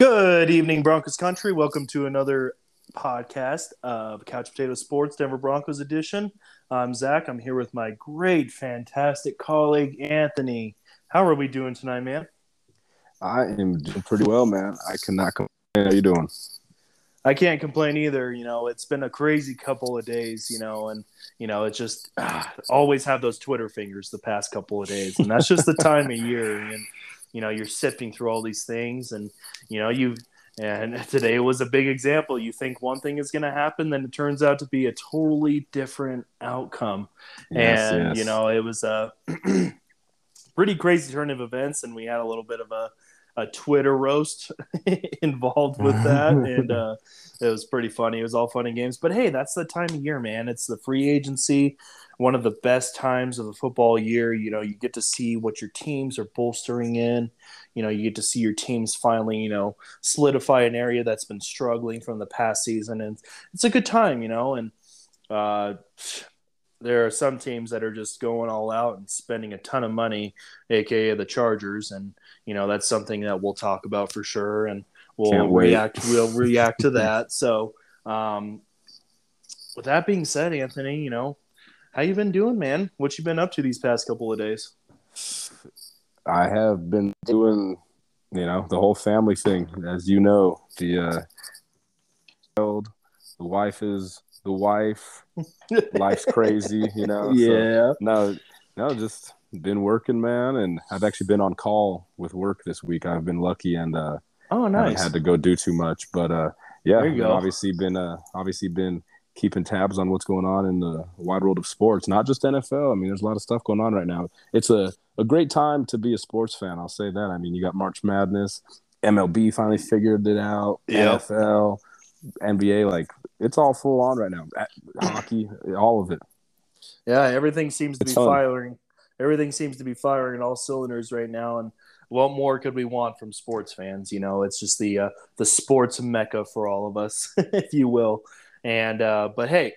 Good evening, Broncos country. Welcome to another podcast of Couch Potato Sports Denver Broncos edition. I'm Zach. I'm here with my great, fantastic colleague Anthony. How are we doing tonight, man? I am doing pretty well, man. I cannot complain. How you doing? I can't complain either. You know, it's been a crazy couple of days. You know, and you know, it's just ah, always have those Twitter fingers the past couple of days, and that's just the time of year. And you know, you're sifting through all these things, and you know, you and today was a big example. You think one thing is going to happen, then it turns out to be a totally different outcome. Yes, and yes. you know, it was a pretty crazy turn of events, and we had a little bit of a a Twitter roast involved with that, and uh, it was pretty funny. It was all fun and games, but hey, that's the time of year, man. It's the free agency, one of the best times of the football year. You know, you get to see what your teams are bolstering in. You know, you get to see your teams finally, you know, solidify an area that's been struggling from the past season, and it's a good time, you know. And uh, there are some teams that are just going all out and spending a ton of money, aka the Chargers, and you know that's something that we'll talk about for sure, and we'll react. We'll react to that. So, um, with that being said, Anthony, you know, how you been doing, man? What you been up to these past couple of days? I have been doing, you know, the whole family thing. As you know, the uh, the wife is the wife. Life's crazy, you know. so- yeah. no, no, just been working, man, and I've actually been on call with work this week. I've been lucky and uh, Oh, haven't nice. had to go do too much, but uh, yeah, There you go. obviously been uh, obviously been keeping tabs on what's going on in the wide world of sports, not just NFL. I mean, there's a lot of stuff going on right now. It's a a great time to be a sports fan. I'll say that. I mean, you got March Madness, MLB finally figured it out, Yep. NFL, NBA, like it's all full on right now. Hockey, all of it. Yeah, everything seems to It's be fun. firing. Everything seems to be firing all cylinders right now, and what more could we want from sports fans? You know, it's just the uh, the sports mecca for all of us, if you will. And uh, but hey,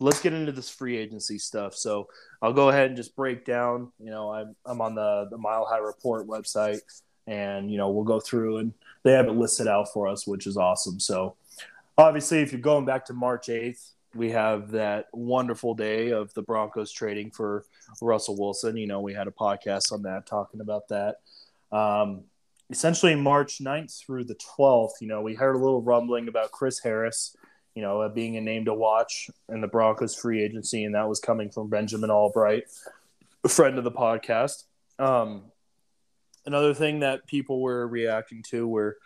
let's get into this free agency stuff. So I'll go ahead and just break down. You know, I'm I'm on the the Mile High Report website, and you know we'll go through and they have it listed out for us, which is awesome. So obviously, if you're going back to March eighth, we have that wonderful day of the Broncos trading for Russell Wilson. You know, we had a podcast on that talking about that. Um, essentially, March 9th through the 12th, you know, we heard a little rumbling about Chris Harris, you know, uh, being a name to watch in the Broncos free agency, and that was coming from Benjamin Albright, a friend of the podcast. Um, another thing that people were reacting to were,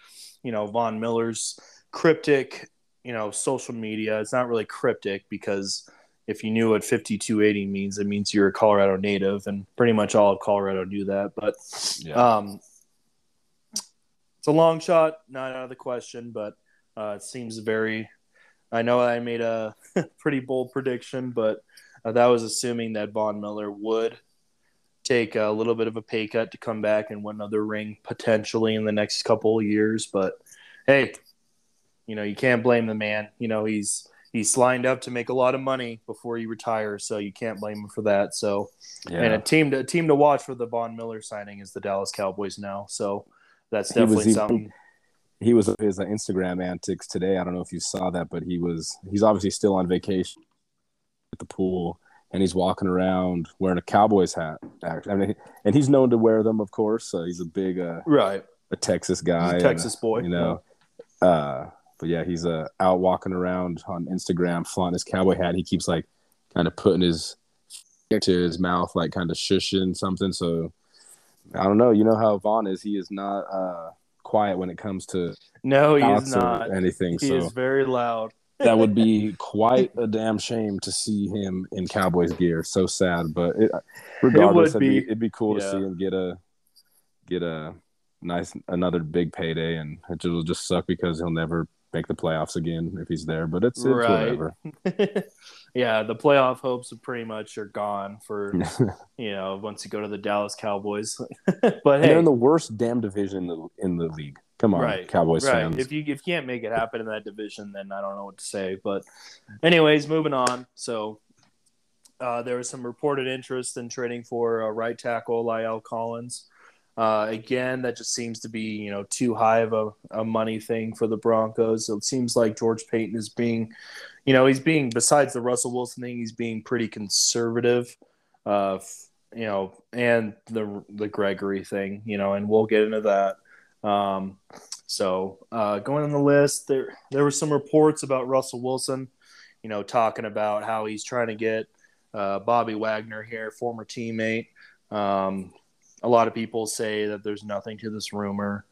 you know, Von Miller's cryptic, you know, social media. It's not really cryptic because if you knew what 5280 means, it means you're a Colorado native, and pretty much all of Colorado knew that. But um, it's a long shot, not out of the question, but uh, it seems very. I know I made a pretty bold prediction, but uh, that was assuming that Von Miller would take a little bit of a pay cut to come back and win another ring potentially in the next couple of years. But hey, you know you can't blame the man. You know he's he's lined up to make a lot of money before he retires, so you can't blame him for that. So Yeah. and a team to a team to watch for the Von Miller signing is the Dallas Cowboys now. So that's He was definitely something. he was his Instagram antics today. I don't know if you saw that, but he was he's obviously still on vacation at the pool, and he's walking around wearing a Cowboys hat. Actually, I mean, and he's known to wear them, of course. So he's a big uh, Right, a Texas guy, a Texas boy. you know. Uh, but yeah, he's uh, out walking around on Instagram, flaunting his cowboy hat. He keeps like kind of putting his to his mouth, like kind of shushing something. So I don't know. You know how Von is. He is not uh, quiet when it comes to No, he is not. anything. He so is very loud. that would be quite a damn shame to see him in Cowboys gear. So sad, but it, regardless, would it'd, be, be. it'd be cool Yeah. to see him get a get a nice another big payday, and it will just suck because he'll never make the playoffs again if he's there. But it's, it's Right. whatever. yeah, the playoff hopes are pretty much are gone for you know once you go to the Dallas Cowboys. but And they're in the worst damn division in the, in the league. Come on, right, Cowboys right. fans. If you if you can't make it happen in that division, then I don't know what to say. But anyways, moving on. So uh, there was some reported interest in trading for uh, right tackle La'el Collins. Uh, again, that just seems to be you know too high of a, a money thing for the Broncos. It seems like George Paton is being, you know, he's being besides the Russell Wilson thing, he's being pretty conservative. Uh, you know, and the the Gregory thing, you know, and we'll get into that. Um, so uh, going on the list, there there were some reports about Russell Wilson, you know, talking about how he's trying to get uh, Bobby Wagner here, former teammate. Um, a lot of people say that there's nothing to this rumor,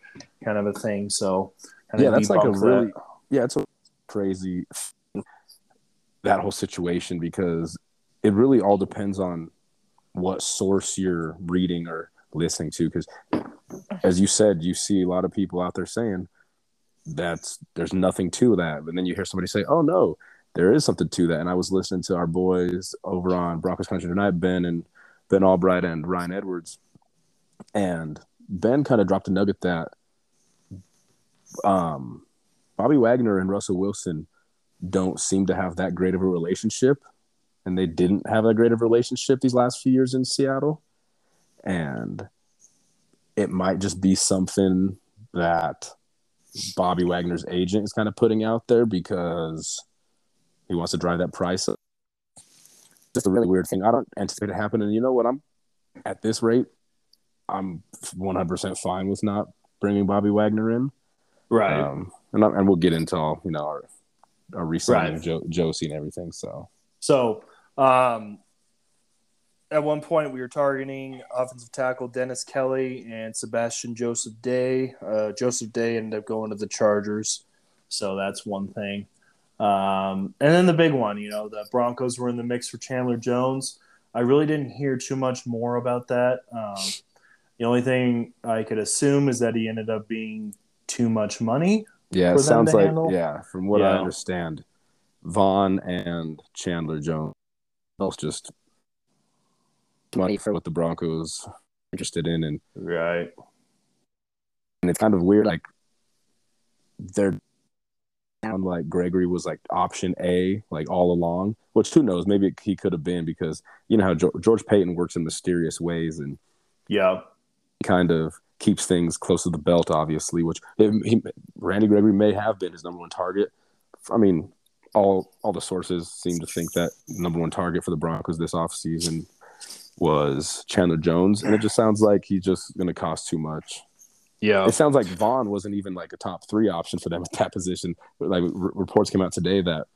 kind of a thing. So yeah, that's like a really that. yeah, it's a crazy that whole situation because it really all depends on what source you're reading or listening to because as you said you see a lot of people out there saying that's there's nothing to that and then you hear somebody say oh no there is something to that and i was listening to our boys over on broncos country tonight ben and ben albright and ryan edwards and ben kind of dropped a nugget that um, bobby wagner and russell wilson don't seem to have that great of a relationship and they didn't have a great of relationship these last few years in Seattle. And it might just be something that Bobby Wagner's agent is kind of putting out there because he wants to drive that price up. Just a really weird thing. I don't anticipate it happening. You know what? I'm at this rate, I'm 100% fine with not bringing Bobby Wagner in. Right. Um, and, and we'll get into all, you know, our, our recent right. Joe, Josey and everything. So, so um, at one point, we were targeting offensive tackle Dennis Kelly and Sebastian Joseph Day. Uh, Joseph Day ended up going to the Chargers, so that's one thing. Um, and then the big one, you know, the Broncos were in the mix for Chandler Jones. I really didn't hear too much more about that. Um, the only thing I could assume is that he ended up being too much money. Yeah, it sounds like handle. yeah. From what yeah. I understand, Von and Chandler Jones else just money for what the Broncos interested in and right. And it's kind of weird, like they're sound like Gregory was like option A, like all along. Which who knows? Maybe he could have been because you know how George Paton works in mysterious ways, and yeah, kind of keeps things close to the belt. Obviously, which he, Randy Gregory may have been his number one target. I mean, all all the sources seem to think that number one target for the Broncos this offseason was Chandler Jones, and it just sounds like he's just going to cost too much. Yeah, it sounds like Von wasn't even like a top three option for them at that position. Like r- reports came out today that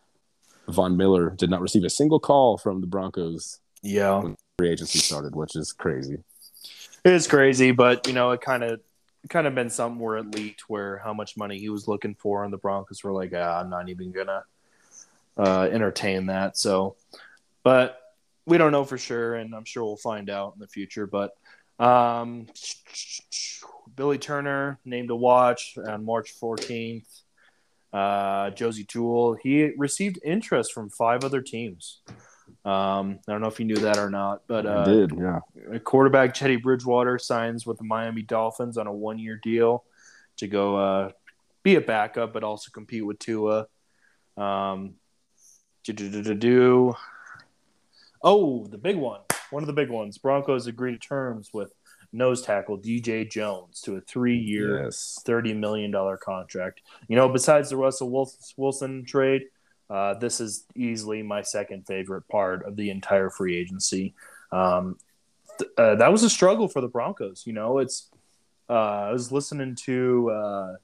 Von Miller did not receive a single call from the Broncos. Yeah, when free agency started, which is crazy. It is crazy, but you know, it kind of kind of been something where it leaked where how much money he was looking for, and the Broncos were like, ah, "I'm not even gonna." uh, entertain that. So, but we don't know for sure, and I'm sure we'll find out in the future. But um, Billy Turner named a watch on March 14th. Uh, Josey Jewell, he received interest from five other teams. Um, I don't know if you knew that or not, but uh, I did, yeah. Quarterback Teddy Bridgewater signs with the Miami Dolphins on a one-year deal to go uh, be a backup, but also compete with Tua. Um, do Oh, the big one. One of the big ones. Broncos agree to terms with nose tackle DJ Jones to a three-year, yes. thirty million dollar contract. You know, besides the Russell Wilson trade, uh, this is easily my second favorite part of the entire free agency. Um, th- uh, that was a struggle for the Broncos. You know, it's. Uh, I was listening to uh,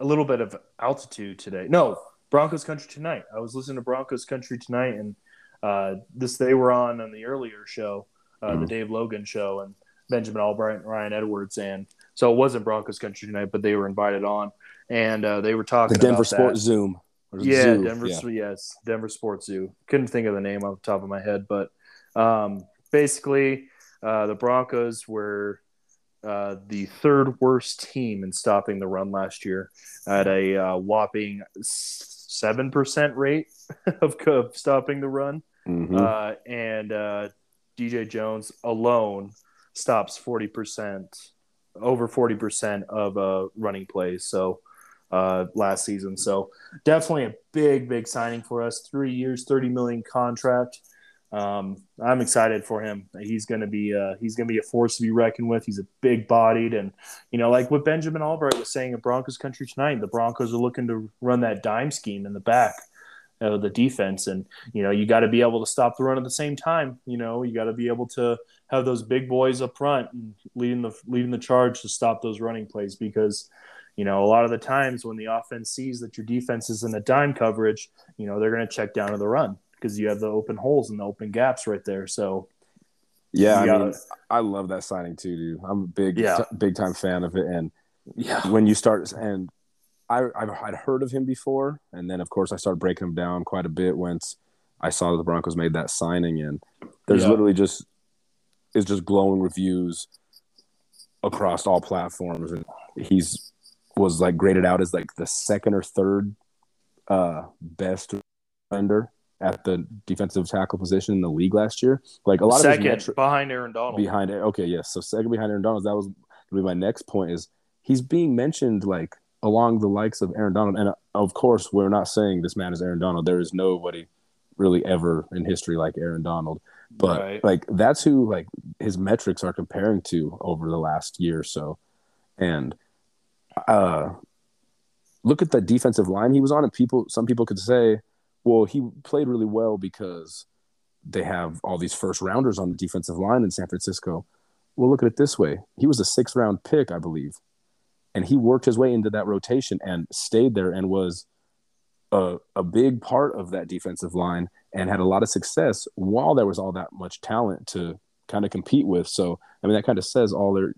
a little bit of altitude today. No, Broncos Country Tonight. I was listening to Broncos Country Tonight, and uh, this they were on on the earlier show, uh, mm-hmm. the Dave Logan show, and Benjamin Albright and Ryan Edwards, and so it wasn't Broncos Country Tonight, but they were invited on, and uh, they were talking the Denver Sports Zoom. Yeah, Zoo. Denver. Yeah. Yes, Denver Sports Zoo. Couldn't think of the name off the top of my head, but um, basically, uh, the Broncos were uh, the third worst team in stopping the run last year at a uh, whopping seven percent rate of, of, stopping the run, mm-hmm. uh, and uh, DJ Jones alone stops forty percent, over forty percent of uh, running plays. So uh, last season, so definitely a big, big signing for us. Three years, thirty million contract. um, I'm excited for him. He's going to be uh, he's going to be a force to be reckoned with. He's a big bodied, and you know, like what Benjamin Albright was saying at Broncos country tonight, the Broncos are looking to run that dime scheme in the back of the defense, and you know, you got to be able to stop the run at the same time. You know, you got to be able to have those big boys up front and leading the leading the charge to stop those running plays because. You know, a lot of the times when the offense sees that your defense is in a dime coverage, you know, they're going to check down to the run because you have the open holes and the open gaps right there. So, yeah, I mean, I love that signing too, dude. I'm a big, yeah. t- big time fan of it. And yeah, when you start, and I, I've I'd heard of him before, and then of course I started breaking him down quite a bit once I saw that the Broncos made that signing, and there's yeah. literally just it's just glowing reviews across all platforms, and he's was like graded out as like the second or third uh, best defender at the defensive tackle position in the league last year. Like a lot second, of second behind Aaron Donald. Behind it. Okay, yes. So second behind Aaron Donald. That was gonna be my next point. Is he's being mentioned like along the likes of Aaron Donald, and uh, of course we're not saying this man is Aaron Donald. There is nobody really ever in history like Aaron Donald. But right. like that's who like his metrics are comparing to over the last year or so. And uh look at the defensive line he was on and people some people could say well, he played really well because they have all these first rounders on the defensive line in San Francisco. Well, look at it this way. He was a six round pick, I believe. And he worked his way into that rotation and stayed there and was a, a big part of that defensive line and had a lot of success while there was all that much talent to kind of compete with. So, I mean, that kind of says all there.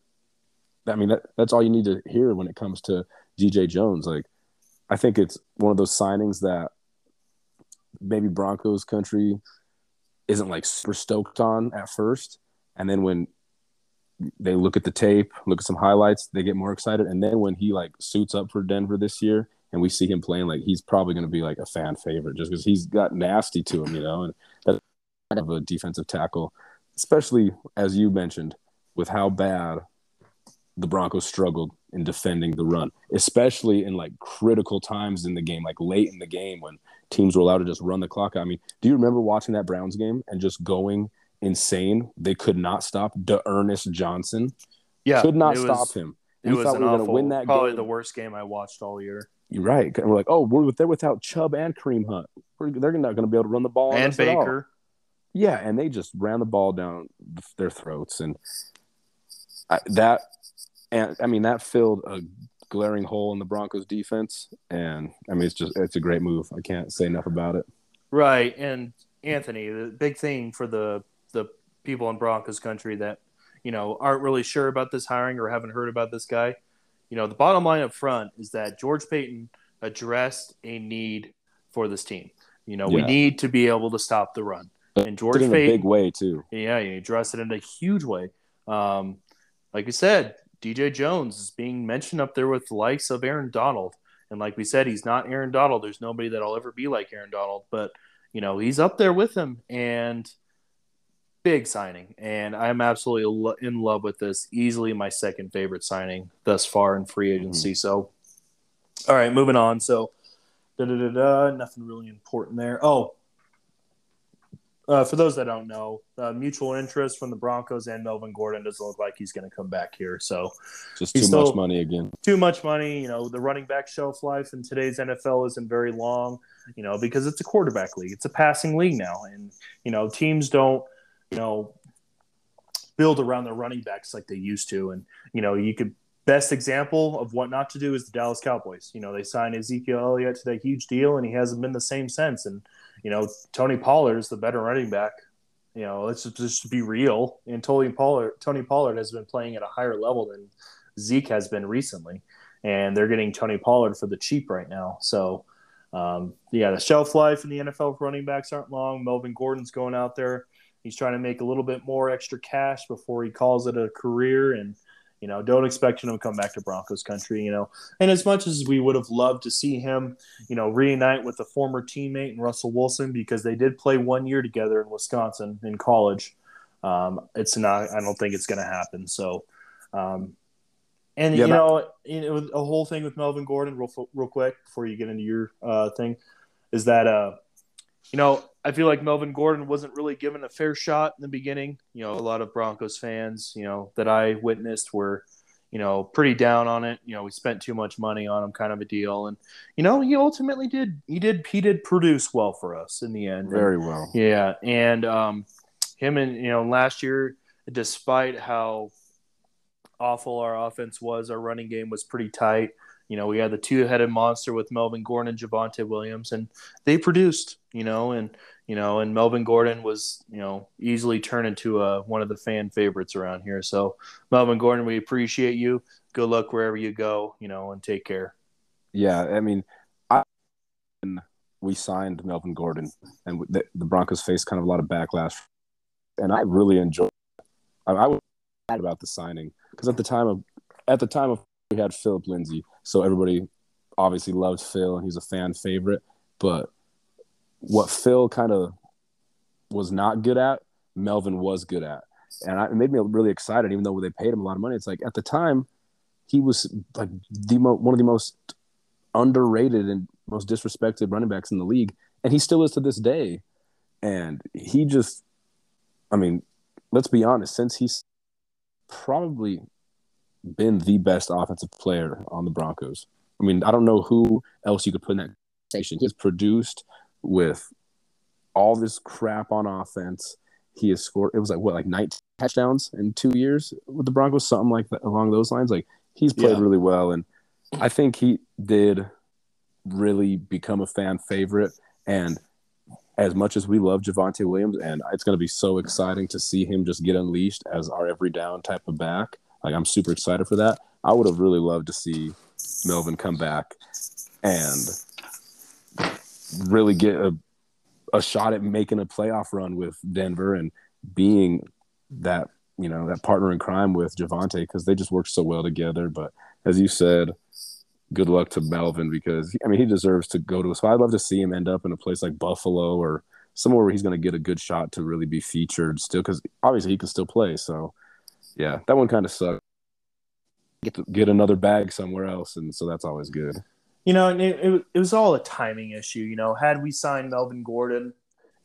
I mean, that, that's all you need to hear when it comes to DJ Jones. Like, I think it's one of those signings that maybe Broncos country isn't like super stoked on at first, and then when they look at the tape, look at some highlights, they get more excited, and then when he like suits up for Denver this year, and we see him playing, like he's probably going to be like a fan favorite just because he's got nasty to him, you know, and that's kind of a defensive tackle, especially as you mentioned with how bad the Broncos struggled in defending the run, especially in like critical times in the game, like late in the game when teams were allowed to just run the clock. I mean, do you remember watching that Browns game and just going insane? They could not stop D'Ernest Johnson. Yeah, could not stop him. We thought we were going to win that. Probably game. the worst game I watched all year. You're right. And we're like, oh, we're they're without Chubb and Kareem Hunt. We're, they're not going to be able to run the ball and Baker. Yeah, and they just ran the ball down their throats, and I, that, and I mean that filled a glaring hole in the Broncos defense. And I mean, it's just, it's a great move. I can't say enough about it. Right. And Anthony, the big thing for the, the people in Broncos country that, you know, aren't really sure about this hiring or haven't heard about this guy, you know, the bottom line up front is that George Paton addressed a need for this team. You know, yeah. we need to be able to stop the run. And George in a big way too. Yeah, he addressed it in a huge way. Um, like you said, DJ Jones is being mentioned up there with the likes of Aaron Donald. And like we said, he's not Aaron Donald. There's nobody that'll ever be like Aaron Donald, but you know, he's up there with him and big signing. And I'm absolutely in love with this. Easily my second favorite signing thus far in free agency. Mm-hmm. So, all right, moving on. So, da da da da, nothing really important there. Oh, uh, for those that don't know, uh, mutual interest from the Broncos and Melvin Gordon doesn't look like he's going to come back here. So just too much money again. Too much money. You know, the running back shelf life in today's NFL isn't very long. You know, because it's a quarterback league, it's a passing league now, and you know teams don't, you know, build around their running backs like they used to. And you know, you could best example of what not to do is the Dallas Cowboys. You know, they signed Ezekiel Elliott to that huge deal, and he hasn't been the same since. And you know, Tony Pollard is the better running back. You know, let's just, be real. And Tony Pollard, Tony Pollard has been playing at a higher level than Zeke has been recently, and they're getting Tony Pollard for the cheap right now. So, um, yeah, the shelf life in the NFL running backs aren't long. Melvin Gordon's going out there. He's trying to make a little bit more extra cash before he calls it a career, and you know, don't expect him to come back to Broncos country, you know. And as much as we would have loved to see him, you know, reunite with a former teammate and Russell Wilson because they did play one year together in Wisconsin in college, um, it's not, I don't think it's going to happen. So, um, and yeah, you know, you know, a whole thing with Melvin Gordon, real real quick before you get into your uh, thing, is that uh, you know, I feel like Melvin Gordon wasn't really given a fair shot in the beginning. You know, a lot of Broncos fans, you know, that I witnessed were, you know, pretty down on it. You know, we spent too much money on him, kind of a deal. And you know, he ultimately did. He did. He did produce well for us in the end. Very well. Yeah, and um, him and you know last year, despite how awful our offense was, our running game was pretty tight. You know, we had the two-headed monster with Melvin Gordon and Javonte Williams, and they produced. You know, and you know, and Melvin Gordon was you know easily turned into a, one of the fan favorites around here. So, Melvin Gordon, we appreciate you. Good luck wherever you go. You know, and take care. Yeah, I mean, I we signed Melvin Gordon, and the, the Broncos faced kind of a lot of backlash, and I really enjoyed. I, I was mad about the signing because at the time of at the time of we had Phillip Lindsay, so everybody obviously loved Phil and he's a fan favorite. But what Phil kind of was not good at, Melvin was good at, and I, it made me really excited. Even though they paid him a lot of money, it's like at the time he was like the mo- one of the most underrated and most disrespected running backs in the league, and he still is to this day. And he just, I mean, let's be honest, since he's probably been the best offensive player on the Broncos. I mean, I don't know who else you could put in that station. He's produced with all this crap on offense. He has scored. It was like what, like 19 touchdowns in two years with the Broncos, something like that along those lines. Like he's played yeah. really well, and I think he did really become a fan favorite. And as much as we love Javonte Williams, and it's going to be so exciting to see him just get unleashed as our every down type of back. Like I'm super excited for that. I would have really loved to see Melvin come back and really get a, a shot at making a playoff run with Denver and being that you know that partner in crime with Javonte because they just work so well together. But as you said, good luck to Melvin because I mean he deserves to go to. So I'd love to see him end up in a place like Buffalo or somewhere where he's going to get a good shot to really be featured still because obviously he can still play. So yeah, that one kind of sucked. Get get another bag somewhere else, and so that's always good. You know, it, it, it was all a timing issue. You know, had we signed Melvin Gordon,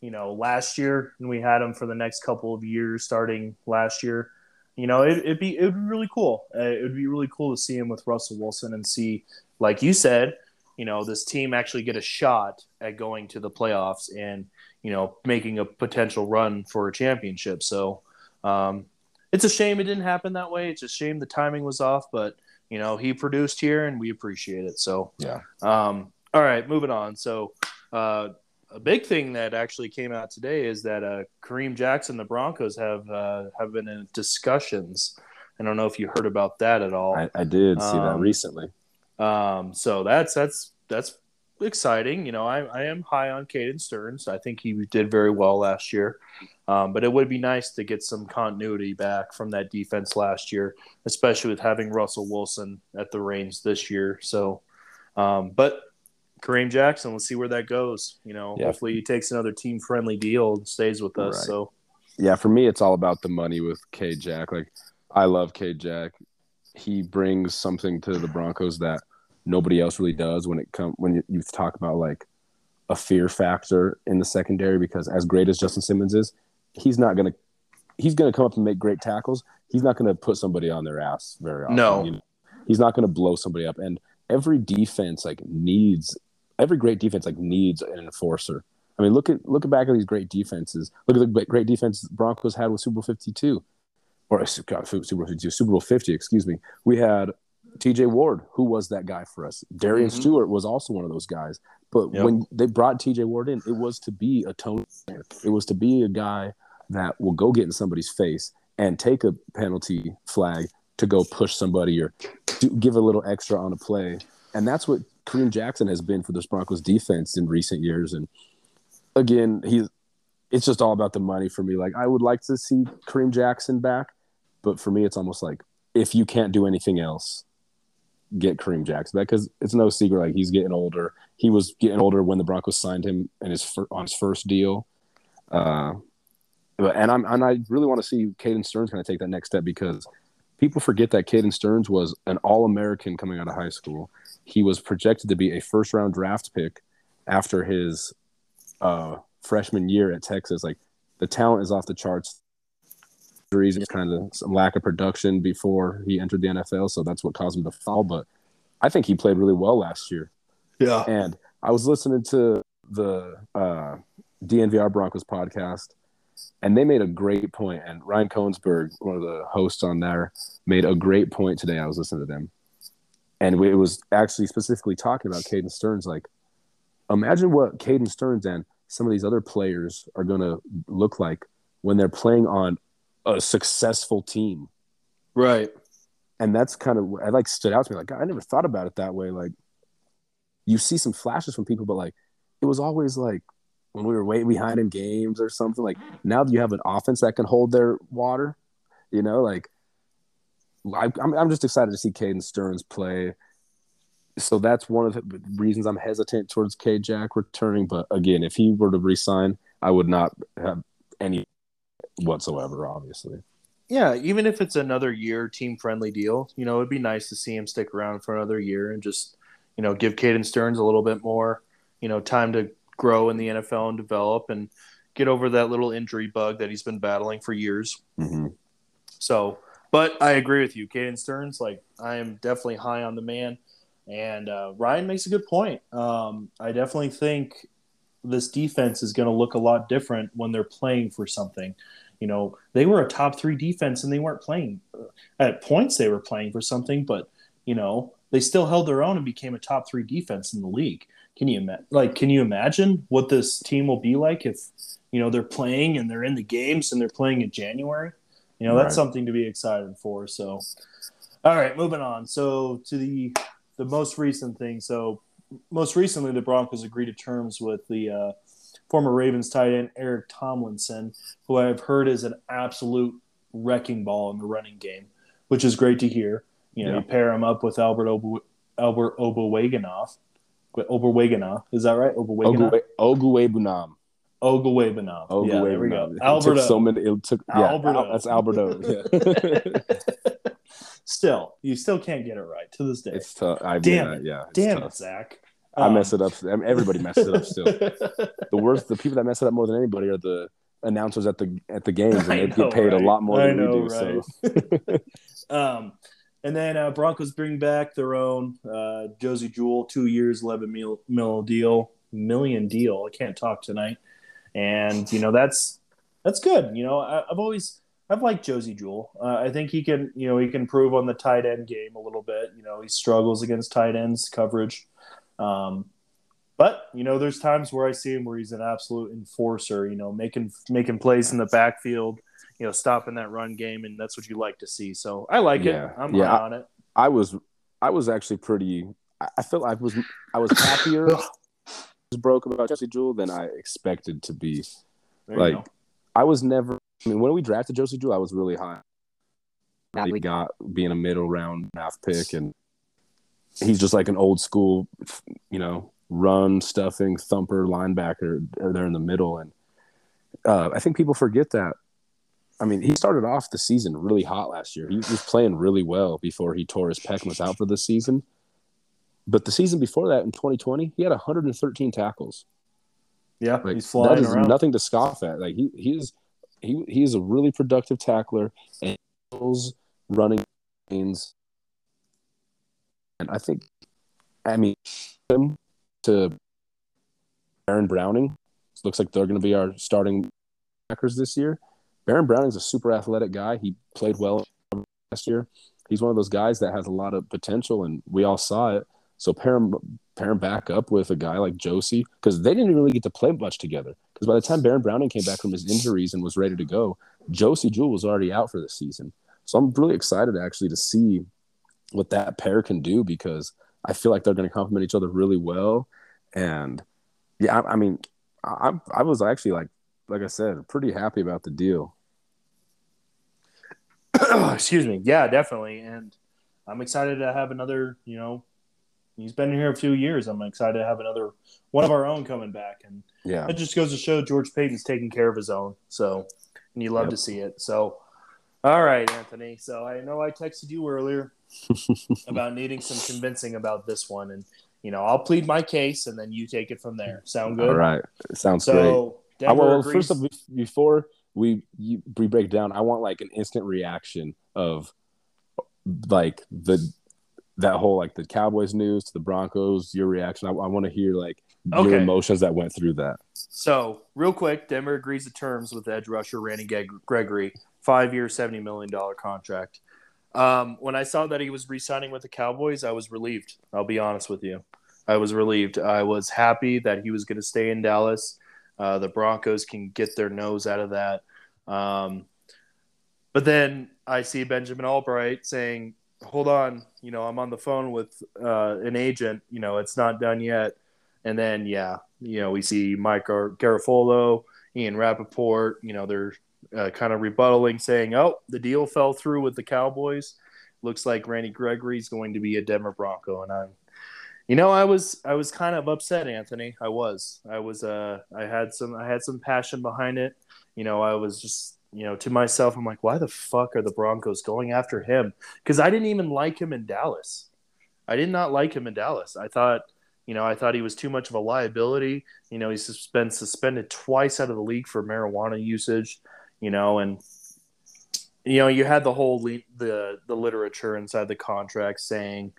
you know, last year and we had him for the next couple of years, starting last year, you know, it, would be it would be really cool. Uh, it would be really cool to see him with Russell Wilson and see, like you said, you know, this team actually get a shot at going to the playoffs and you know making a potential run for a championship. So, um, it's a shame it didn't happen that way. It's a shame the timing was off, but you know he produced here and we appreciate it. So yeah. Um, all right, moving on. So uh, a big thing that actually came out today is that uh, Kareem Jackson, the Broncos have uh, have been in discussions. I don't know if you heard about that at all. I, I did see um, that recently. Um, so that's that's that's exciting. You know, I, I am high on Caden Sterns. I think he did very well last year. Um, but it would be nice to get some continuity back from that defense last year, especially with having Russell Wilson at the reins this year. So, um, but Kareem Jackson, let's see where that goes. You know, yeah. hopefully he takes another team friendly deal and stays with us. Right. So, yeah, for me, it's all about the money with K Jack. Like, I love K Jack. He brings something to the Broncos that nobody else really does when it come when you, you talk about like a fear factor in the secondary because as great as Justin Simmons is, he's not gonna he's gonna come up and make great tackles. He's not gonna put somebody on their ass very often. No, you know? he's not gonna blow somebody up. And every defense like needs every great defense like needs an enforcer. I mean, look at look back at these great defenses. Look at the great defense Broncos had with Super Bowl Fifty Two, or uh, God, Super Bowl Fifty Two, Super Bowl Fifty. Excuse me. We had T.J. Ward, who was that guy for us. Darian mm-hmm. Stewart was also one of those guys. But yep. when they brought T.J. Ward in, it was to be a tone. It was to be a guy that will go get in somebody's face and take a penalty flag to go push somebody or give a little extra on a play. And that's what Kareem Jackson has been for the Broncos defense in recent years. And again, he's it's just all about the money for me. Like I would like to see Kareem Jackson back, but for me, it's almost like if you can't do anything else, get Kareem Jackson back because it's no secret like he's getting older. He was getting older when the Broncos signed him in his on his first deal. Uh, and I'm and I really want to see Caden Sterns kind of take that next step because people forget that Caden Sterns was an All American coming out of high school. He was projected to be a first round draft pick after his uh, freshman year at Texas. Like the talent is off the charts. Reasons kind of some lack of production before he entered the NFL, so that's what caused him to fall. But I think he played really well last year. Yeah. And I was listening to the uh, DNVR Broncos podcast, and they made a great point. And Ryan Koenigsberg, one of the hosts on there, made a great point today. I was listening to them, and it was actually specifically talking about Caden Sterns. Like, imagine what Caden Sterns and some of these other players are going to look like when they're playing on a successful team. Right. And that's kind of I like stood out to me. Like, I never thought about it that way. Like, you see some flashes from people, but like, it was always like when we were way behind in games or something. Like now that you have an offense that can hold their water, you know, like I, I'm I'm just excited to see Caden Sterns play. So that's one of the reasons I'm hesitant towards K Jack returning. But again, if he were to resign, I would not have any whatsoever, obviously. Yeah, even if it's another year team friendly deal, you know, it'd be nice to see him stick around for another year and just, you know, give Caden Sterns a little bit more, you know, time to grow in the NFL and develop and get over that little injury bug that he's been battling for years. Mm-hmm. So, but I agree with you, Caden Sterns. Like, I am definitely high on the man. And uh, Ryan makes a good point. Um, I definitely think this defense is going to look a lot different when they're playing for something. You know, they were a top three defense and they weren't playing at points. They were playing for something, but you know, they still held their own and became a top three defense in the league. Can you imagine? Like, can you imagine what this team will be like if you know they're playing and they're in the games and they're playing in January? You know, that's Right. something to be excited for. So, all right, moving on. So to the the most recent thing. So most recently, the Broncos agreed to terms with the uh, former Ravens tight end Eric Tomlinson, who I've heard is an absolute wrecking ball in the running game, which is great to hear. You know, Yeah. you pair him up with Albert Obo, Albert Oberwagenoff. Oberwagenoff, is that right? Oberwagenoff. Oguwe Bunam. Ogawebanoff. Yeah, there we go. Alberto. so many. It took yeah. Alberto. Al- That's Alberto. Yeah. still, you still can't get it right to this day. it's tough. I Damn yeah, it. yeah. it's Damn tough. it, Zach. I Um, mess it up. I mean, everybody messes it up still. The worst, the people that mess it up more than anybody are the announcers at the at the games, and they know, get paid right? a lot more I than know, we do. So um, and then uh, Broncos bring back their own uh, Josey Jewell, two years, eleven mil, mil deal, million deal. I can't talk tonight, and you know that's that's good. You know, I, I've always I've liked Josey Jewell. Uh, I think he can, you know, he can improve on the tight end game a little bit. You know, he struggles against tight ends coverage. Um, but you know, there's times where I see him where he's an absolute enforcer. You know, making making plays in the backfield. You know, stopping that run game, and that's what you like to see. So I like Yeah. it. I'm Yeah. high on it. I was, I was actually pretty. I, I felt I was, I was happier was broke about Jesse Jewel than I expected to be. There Like, go. I was never. I mean, when we drafted Josey Jewell, I was really high. That we got being a middle round draft pick, and he's just like an old school, you know, run stuffing thumper linebacker there in the middle. And uh, I think people forget that. I mean, he started off the season really hot last year. He was playing really well before he tore his pec and was out for the season. But the season before that, in 2020, he had 113 tackles. yeah, Like he's flying that is around. nothing to scoff at. Like he he is he he is a really productive tackler and running lanes. And I think I mean him to Baron Browning looks like they're going to be our starting backers this year. Baron Browning's a super athletic guy. He played well last year. He's one of those guys that has a lot of potential, and we all saw it. So pair him, pair him back up with a guy like Josey because they didn't really get to play much together. Because by the time Baron Browning came back from his injuries and was ready to go, Josey Jewell was already out for the season. So I'm really excited actually to see what that pair can do because I feel like they're going to complement each other really well. And yeah, I, I mean, I, I was actually like, like I said, pretty happy about the deal. Excuse me. Yeah, definitely. And I'm excited to have another, you know, he's been here a few years. I'm excited to have another one of our own coming back. And Yeah. it just goes to show George Paton's taking care of his own. So, and you love Yep. to see it. So, all right, Anthony. So I know I texted you earlier about needing some convincing about this one. And, you know, I'll plead my case and then you take it from there. Sound good? All right. Sounds great. So Denver well, agrees. first of all, before we you, we break down, I want like an instant reaction of like the that whole like the Cowboys news to the Broncos. Your reaction. I, I want to hear like your emotions that went through that. So, real quick, Denver agrees to terms with edge rusher Randy Gregory, five year, $70 million contract. Um, when I saw that he was re signing with the Cowboys, I was relieved. I'll be honest with you. I was relieved. I was happy that he was going to stay in Dallas. Uh, the Broncos can get their nose out of that. Um, but then I see Benjamin Albright saying, hold on, you know, I'm on the phone with uh, an agent. You know, it's not done yet. And then, yeah, you know, we see Mike Gar- Garafolo, Ian Rapoport, you know, they're uh, kind of rebuttaling, saying, oh, the deal fell through with the Cowboys. Looks like Randy Gregory's going to be a Denver Bronco. And I'm, you know, I was, I was kind of upset, Anthony. I was, I was, uh, I had some, I had some passion behind it. You know, I was just, you know, to myself, I'm like, why the fuck are the Broncos going after him? Because I didn't even like him in Dallas. I did not like him in Dallas. I thought, you know, I thought he was too much of a liability. You know, he's been suspended twice out of the league for marijuana usage. You know, and you know, you had the whole le- the the literature inside the contract saying,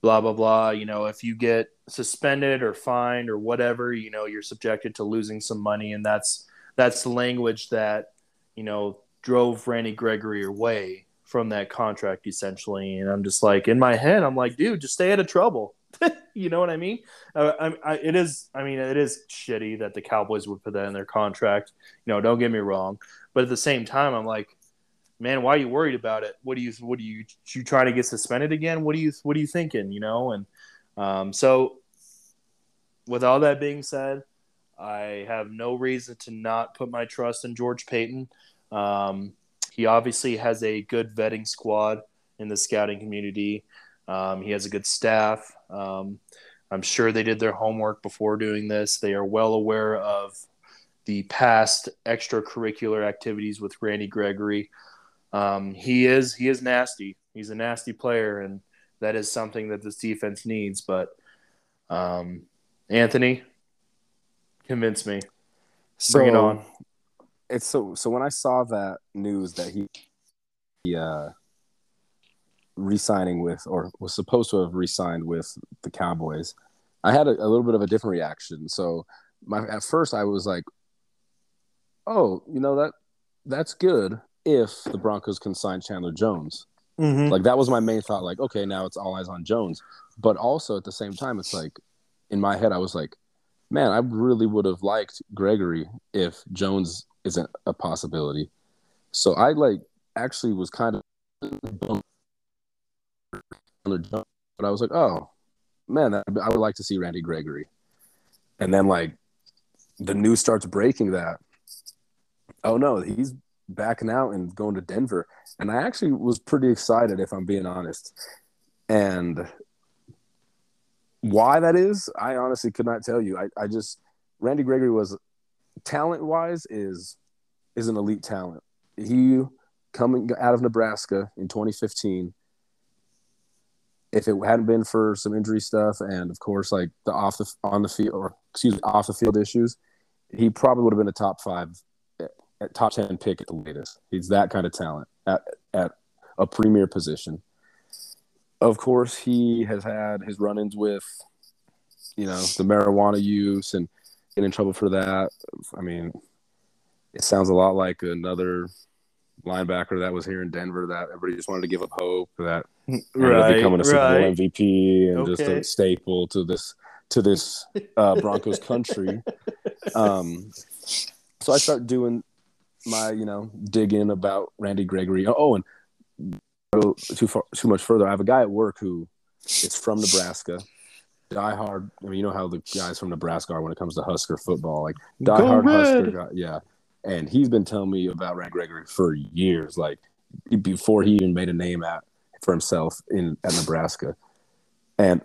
blah blah blah. You know, if you get suspended or fined or whatever, you know, you're subjected to losing some money, and that's that's the language that you know drove Randy Gregory away from that contract essentially. And I'm just like, in my head, I'm like, dude, just stay out of trouble. you know what I mean? Uh, I, I, it is. I mean, it is shitty that the Cowboys would put that in their contract. You know, don't get me wrong, but at the same time, I'm like, man, why are you worried about it? What do you, what do you, you trying to get suspended again? What do you, what are you thinking? You know, and um, so with all that being said, I have no reason to not put my trust in George Paton. Um, he obviously has a good vetting squad in the scouting community. Um, he has a good staff. Um, I'm sure they did their homework before doing this. They are well aware of the past extracurricular activities with Randy Gregory. Um, he is he is nasty. He's a nasty player, and that is something that this defense needs. But um, Anthony, convince me. So Bring it on. It's so so when I saw that news that he, he uh re-signing with or was supposed to have re-signed with the Cowboys, I had a, a little bit of a different reaction. So my at first I was like, "Oh, you know that that's good if the Broncos can sign Chandler Jones." Mm-hmm. Like that was my main thought. Like, okay, now it's all eyes on Jones. But also at the same time, it's like in my head, I was like, man, I really would have liked Gregory if Jones isn't a possibility. So I like actually was kind of bummed but I was like, oh man, I would like to see Randy Gregory. And then like the news starts breaking that, oh no, he's backing out and going to Denver. And I actually was pretty excited, if I'm being honest. And why that is, I honestly could not tell you. I, I just Randy Gregory was talent wise is is an elite talent. He coming out of Nebraska in 2015. If it hadn't been for some injury stuff and of course like the off the on the field or excuse me off the field issues, he probably would have been a top five, top ten pick at the latest. He's that kind of talent at at a premier position. Of course, he has had his run-ins with, you know, the marijuana use and get in trouble for that. I mean, it sounds a lot like another linebacker that was here in Denver that everybody just wanted to give up hope that Right, becoming a Super Bowl. MVP and just a staple to this to this uh, Broncos country. Um, so I start doing my you know dig in about Randy Gregory. Oh, and go too far too much further. I have a guy at work who is from Nebraska. Die hard. I mean, you know how the guys from Nebraska are when it comes to Husker football. Like die Go hard Husker guy. Yeah. And he's been telling me about Randy Gregory for years, like before he even made a name at for himself in at Nebraska. And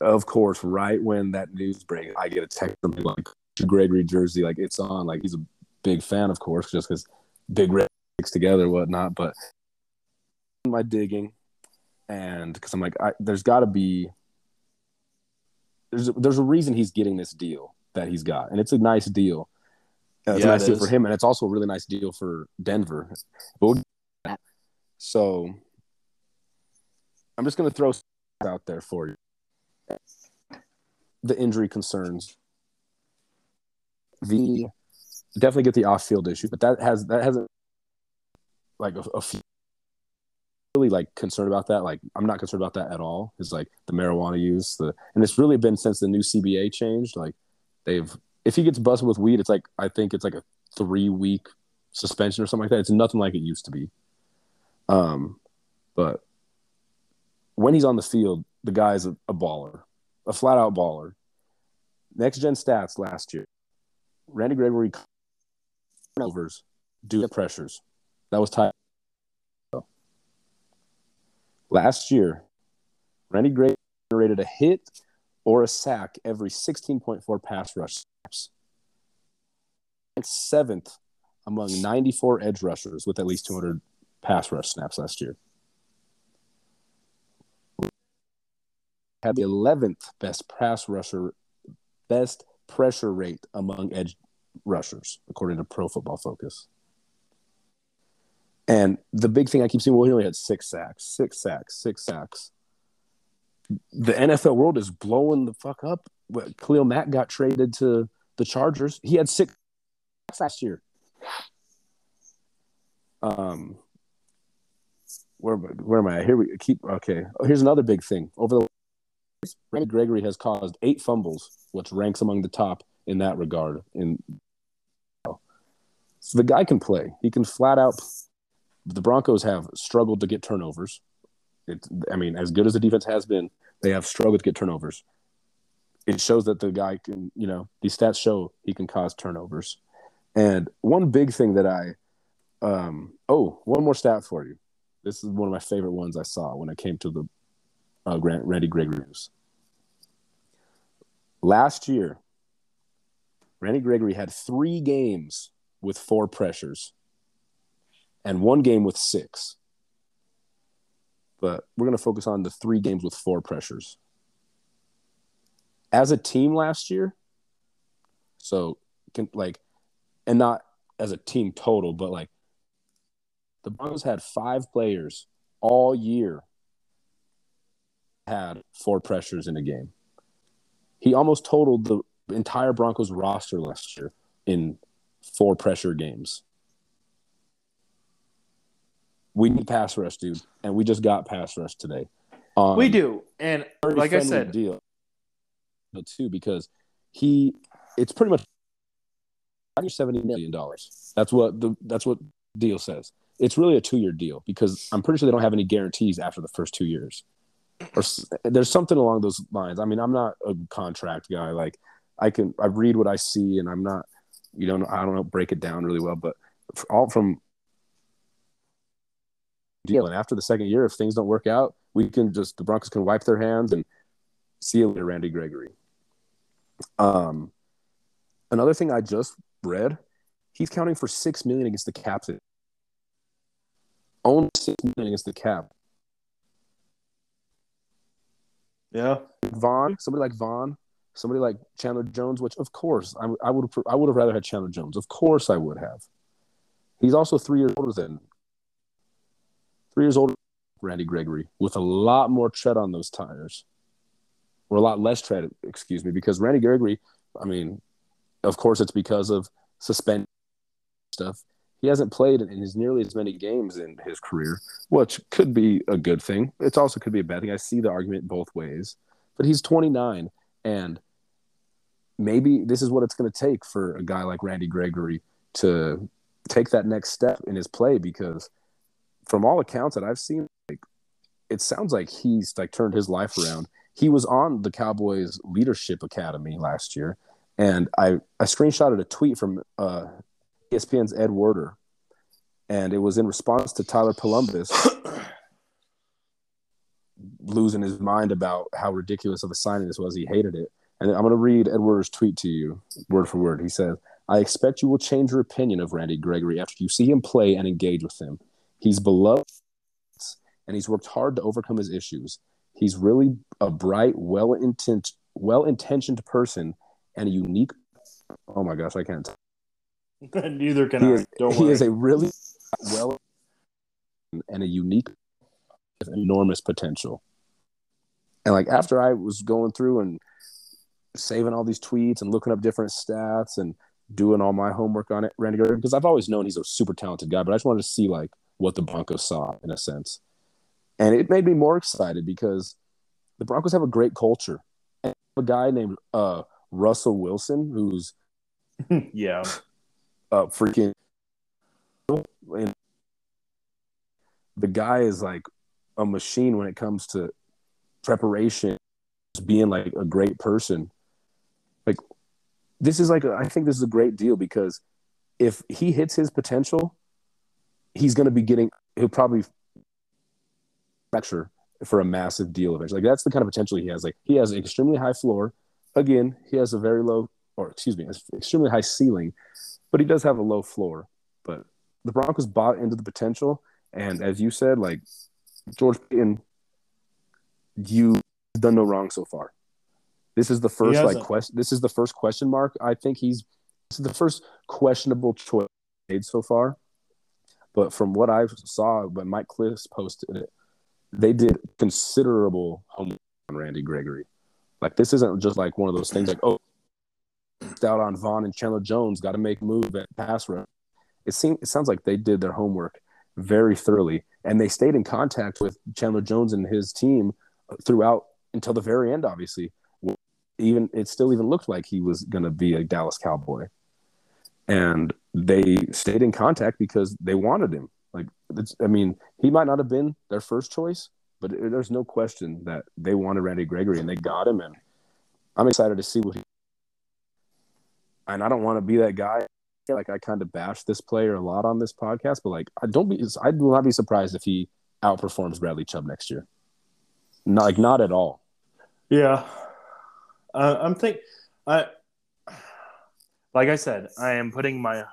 of course, right when that news breaks, I get a text from him like Gregory jersey, like it's on. Like he's a big fan, of course, just because big red sticks together, whatnot. But my digging, and because I'm like, I, there's got to be there's a, there's a reason he's getting this deal that he's got, and it's a nice deal. Uh, it's Yeah, a nice it deal for him, and it's also a really nice deal for Denver. We'll- so I'm just going to throw out there for you the injury concerns. The definitely get the off-field issue, but that has that hasn't like a, a few really like concerned about that. Like I'm not concerned about that at all. Is like the marijuana use, the and it's really been since the new CBA changed. Like they've if he gets busted with weed, it's like I think it's like a three week suspension or something like that. It's nothing like it used to be. Um, but when he's on the field, the guy's a, a baller, a flat out baller. Next gen stats last year, Randy Gregory turnovers due to pressures. That was tied. Last year, Randy Gregory generated a hit or a sack every 16.4 pass rush snaps. Seventh among 94 edge rushers with at least 200 pass rush snaps last year. Had the 11th best pass rusher, best pressure rate among edge rushers, according to Pro Football Focus. And the big thing I keep seeing, well, he only had six sacks, six sacks, six sacks. The NFL world is blowing the fuck up. Khalil Mack got traded to the Chargers. He had six sacks last year. Um, where, where am I? Here we keep. Okay, oh, here's another big thing. Over the Gregory has caused eight fumbles, which ranks among the top in that regard. In so the guy can play. He can flat out. The Broncos have struggled to get turnovers. It, I mean, as good as the defense has been, they have struggled to get turnovers. It shows that the guy can, you know, these stats show he can cause turnovers. And one big thing that I, um, oh, one more stat for you. This is one of my favorite ones I saw when I came to the uh, Grant, Randy Gregory news. Last year, Randy Gregory had three games with four pressures and one game with six. But we're going to focus on the three games with four pressures. As a team last year, so can, like, and not as a team total, but like the Broncos had five players all year had four pressures in a game. He almost totaled the entire Broncos roster last year in four pressure games. We need pass rush, dude, and we just got pass rush today. Um, we do, and like I said, deal too because he it's pretty much under seventy million dollars. That's what the that's what deal says. It's really a two year deal because I'm pretty sure they don't have any guarantees after the first two years. Or there's something along those lines. I mean, I'm not a contract guy. Like I can I read what I see, and I'm not you don't I don't know break it down really well, but all from deal. And after the second year, if things don't work out, we can just the Broncos can wipe their hands and see you later, Randy Gregory. Um, another thing I just read, he's counting for six million against the Caps. Only six million against the Cap. yeah, Von, somebody like Von, somebody like Chandler Jones, which of course I, I would I would have rather had Chandler Jones. Of course I would have. He's also three years older than three years older Randy Gregory, with a lot more tread on those tires, or a lot less tread, excuse me, because Randy Gregory, I mean, of course it's because of suspension stuff. He hasn't played in his nearly as many games in his career, which could be a good thing. It also could be a bad thing. I see the argument both ways. But he's 29, and maybe this is what it's going to take for a guy like Randy Gregory to take that next step in his play because from all accounts that I've seen, like, it sounds like he's like turned his life around. He was on the Cowboys Leadership Academy last year, and I I screenshotted a tweet from uh, ESPN's Ed Werder, and it was in response to Tyler Polumbus losing his mind about how ridiculous of a signing this was. He hated it. And I'm going to read Ed Werder's tweet to you, word for word. He says, I expect you will change your opinion of Randy Gregory after you see him play and engage with him. He's beloved and he's worked hard to overcome his issues. He's really a bright, well intent, well intentioned person and a unique. Oh my gosh, I can't. Neither can He I. is, Don't he worry. is a really well and a unique, with enormous potential. And like after I was going through and saving all these tweets and looking up different stats and doing all my homework on it, Randy Gregory, because I've always known he's a super talented guy, but I just wanted to see like what the Broncos saw in a sense. And it made me more excited because the Broncos have a great culture. And a guy named uh, Russell Wilson, who's yeah. uh, freaking. And the guy is like a machine when it comes to preparation, just being like a great person. Like, this is like, a, I think this is a great deal because if he hits his potential, he's going to be getting, he'll probably lecture for a massive deal eventually. Like, that's the kind of potential he has. Like, he has an extremely high floor. Again, he has a very low, or excuse me, extremely high ceiling, but he does have a low floor. But the Broncos bought into the potential. And as you said, like George Paton, you done no wrong so far. This is the first like question. This is the first question mark. I think he's this is the first questionable choice made so far. But from what I saw when Mike Klis posted it, they did considerable homework on Randy Gregory. Like this isn't just like one of those things like oh, out on Von and Chandler Jones got to make move at pass rush. It seems it sounds like they did their homework very thoroughly, and they stayed in contact with Chandler Jones and his team throughout until the very end. Obviously, even it still even looked like he was going to be a Dallas Cowboy, and they stayed in contact because they wanted him. Like, I mean, he might not have been their first choice, but it, there's no question that they wanted Randy Gregory and they got him. And I'm excited to see what he. And I don't want to be that guy. Like I kind of bash this player a lot on this podcast, but like, I don't be. I will not be surprised if he outperforms Bradley Chubb next year. Not like not at all. Yeah. Uh, I'm think I like I said, I am putting my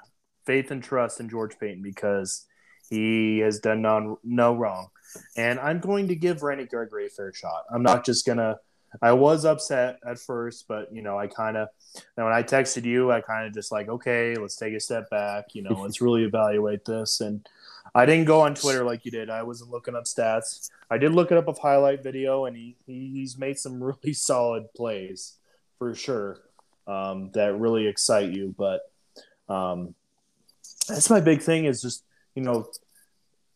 faith and trust in George Paton because he has done no, no wrong. And I'm going to give Randy Gregory a fair shot. I'm not just gonna I was upset at first, but you know, I kind of when I texted you, I kind of just like, okay, let's take a step back. You know, let's really evaluate this. And I didn't go on Twitter like you did. I wasn't looking up stats. I did look it up a highlight video, and he, he he's made some really solid plays for sure um, that really excite you. But um, that's my big thing is just you know,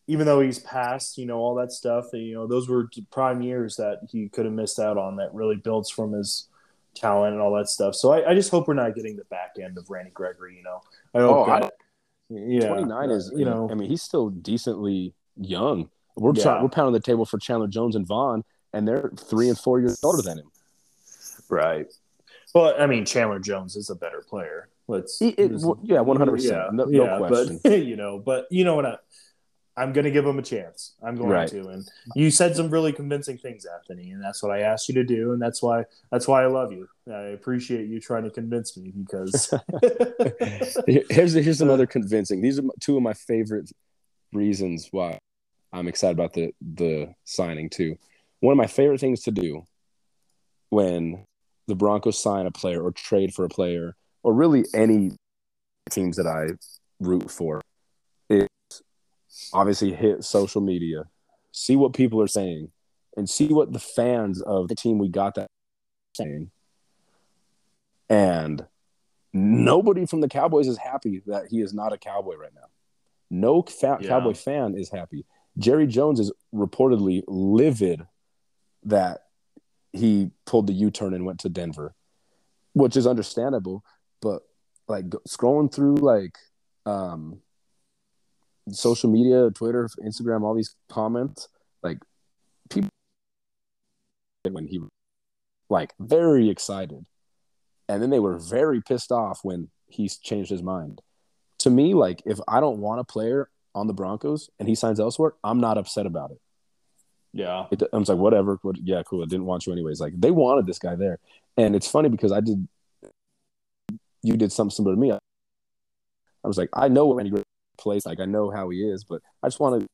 even though he's passed, you know, all that stuff. And, You know, those were prime years that he could have missed out on. That really builds from his talent and all that stuff. So I, I just hope we're not getting the back end of Randy Gregory. You know, I hope. Oh, yeah, 29 is you know. I mean, he's still decently young. We're Yeah. trying, we're pounding the table for Chandler Jones and Von, and they're three and four years older than him. Right. Well, I mean, Chandler Jones is a better player. Let's. He- it- yeah, 100%. Yeah, No- no question. But you know, but you know what? I, I'm going to give him a chance. I'm going Right. to. And you said some really convincing things, Anthony, and that's what I asked you to do, and that's why that's why I love you. I appreciate you trying to convince me because. Here's here's some other uh, convincing. These are two of my favorite reasons why I'm excited about the the signing too. One of my favorite things to do when the Broncos sign a player or trade for a player or really any teams that I root for obviously hit social media, see what people are saying, and see what the fans of the team we got that saying. And nobody from the Cowboys is happy that he is not a Cowboy right now. No fa- Yeah. Cowboy fan is happy. Jerry Jones is reportedly livid that he pulled the U-turn and went to Denver, which is understandable. But like scrolling through like um, social media, Twitter, Instagram, all these comments, like people when he like very excited and then they were very pissed off when he changed his mind. To me, like if I don't want a player on the Broncos and he signs elsewhere, I'm not upset about it. yeah. it I was like, whatever, what, yeah, cool. I didn't want you anyways. Like they wanted this guy there, and it's funny because I did, you did something similar to me. I was like, I know when he plays, like I know how he is, but I just wanted a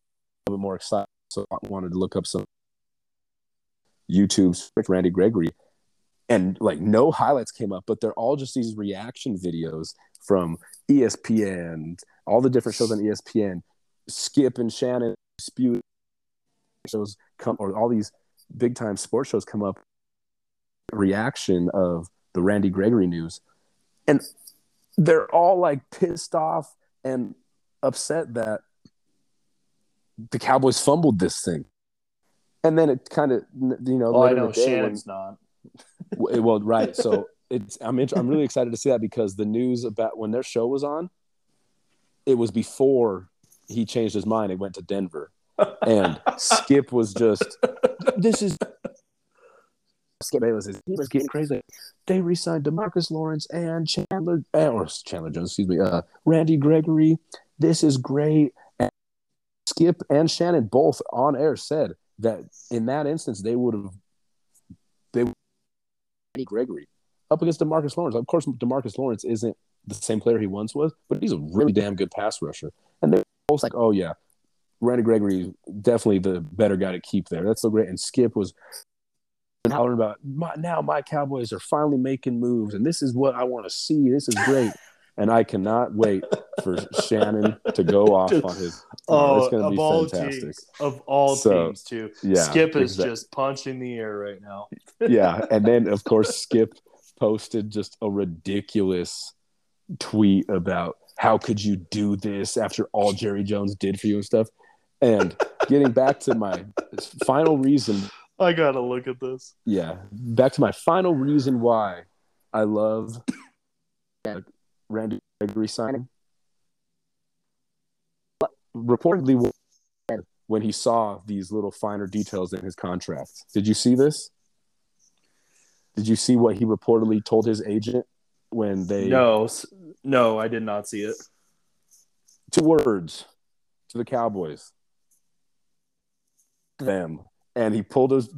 little bit more excited, so I wanted to look up some YouTube's Randy Gregory, and like no highlights came up, but they're all just these reaction videos from ESPN, all the different shows on ESPN, Skip and Shannon dispute shows come or all these big time sports shows come up. Reaction of the Randy Gregory news. And they're all like pissed off and upset that the Cowboys fumbled this thing. And then it kind of, you know, well, I know Shannon's when, not. well, right. So it's I'm I'm really excited to see that because the news about when their show was on, it was before he changed his mind and went to Denver, and Skip was just this is Skip Bayless is he was getting crazy. They re-signed Demarcus Lawrence and Chandler or Chandler Jones, excuse me, uh, Randy Gregory. This is great. And Skip and Shannon both on air said that in that instance they would have they Gregory up against Demarcus Lawrence. Of course, Demarcus Lawrence isn't the same player he once was, but he's a really damn good pass rusher. And they're both like, oh yeah, Randy Gregory is definitely the better guy to keep there. That's so great. And Skip was hollering about my, now my Cowboys are finally making moves, and this is what I want to see. This is great. And I cannot wait for Shannon to go off on his. Oh, it's going to be fantastic. Teams, of all so, teams, too. Yeah, Skip is exactly. just punching the air right now. yeah, and then of course Skip posted just a ridiculous tweet about how could you do this after all Jerry Jones did for you and stuff. And getting back to my final reason, I gotta look at this. Yeah, back to my final reason why I love Randy Gregory signing. But Reportedly, when he saw these little finer details in his contract, did you see this? Did you see what he reportedly told his agent when they? No, no, I did not see it. Two words to the Cowboys. Them, and he pulled his.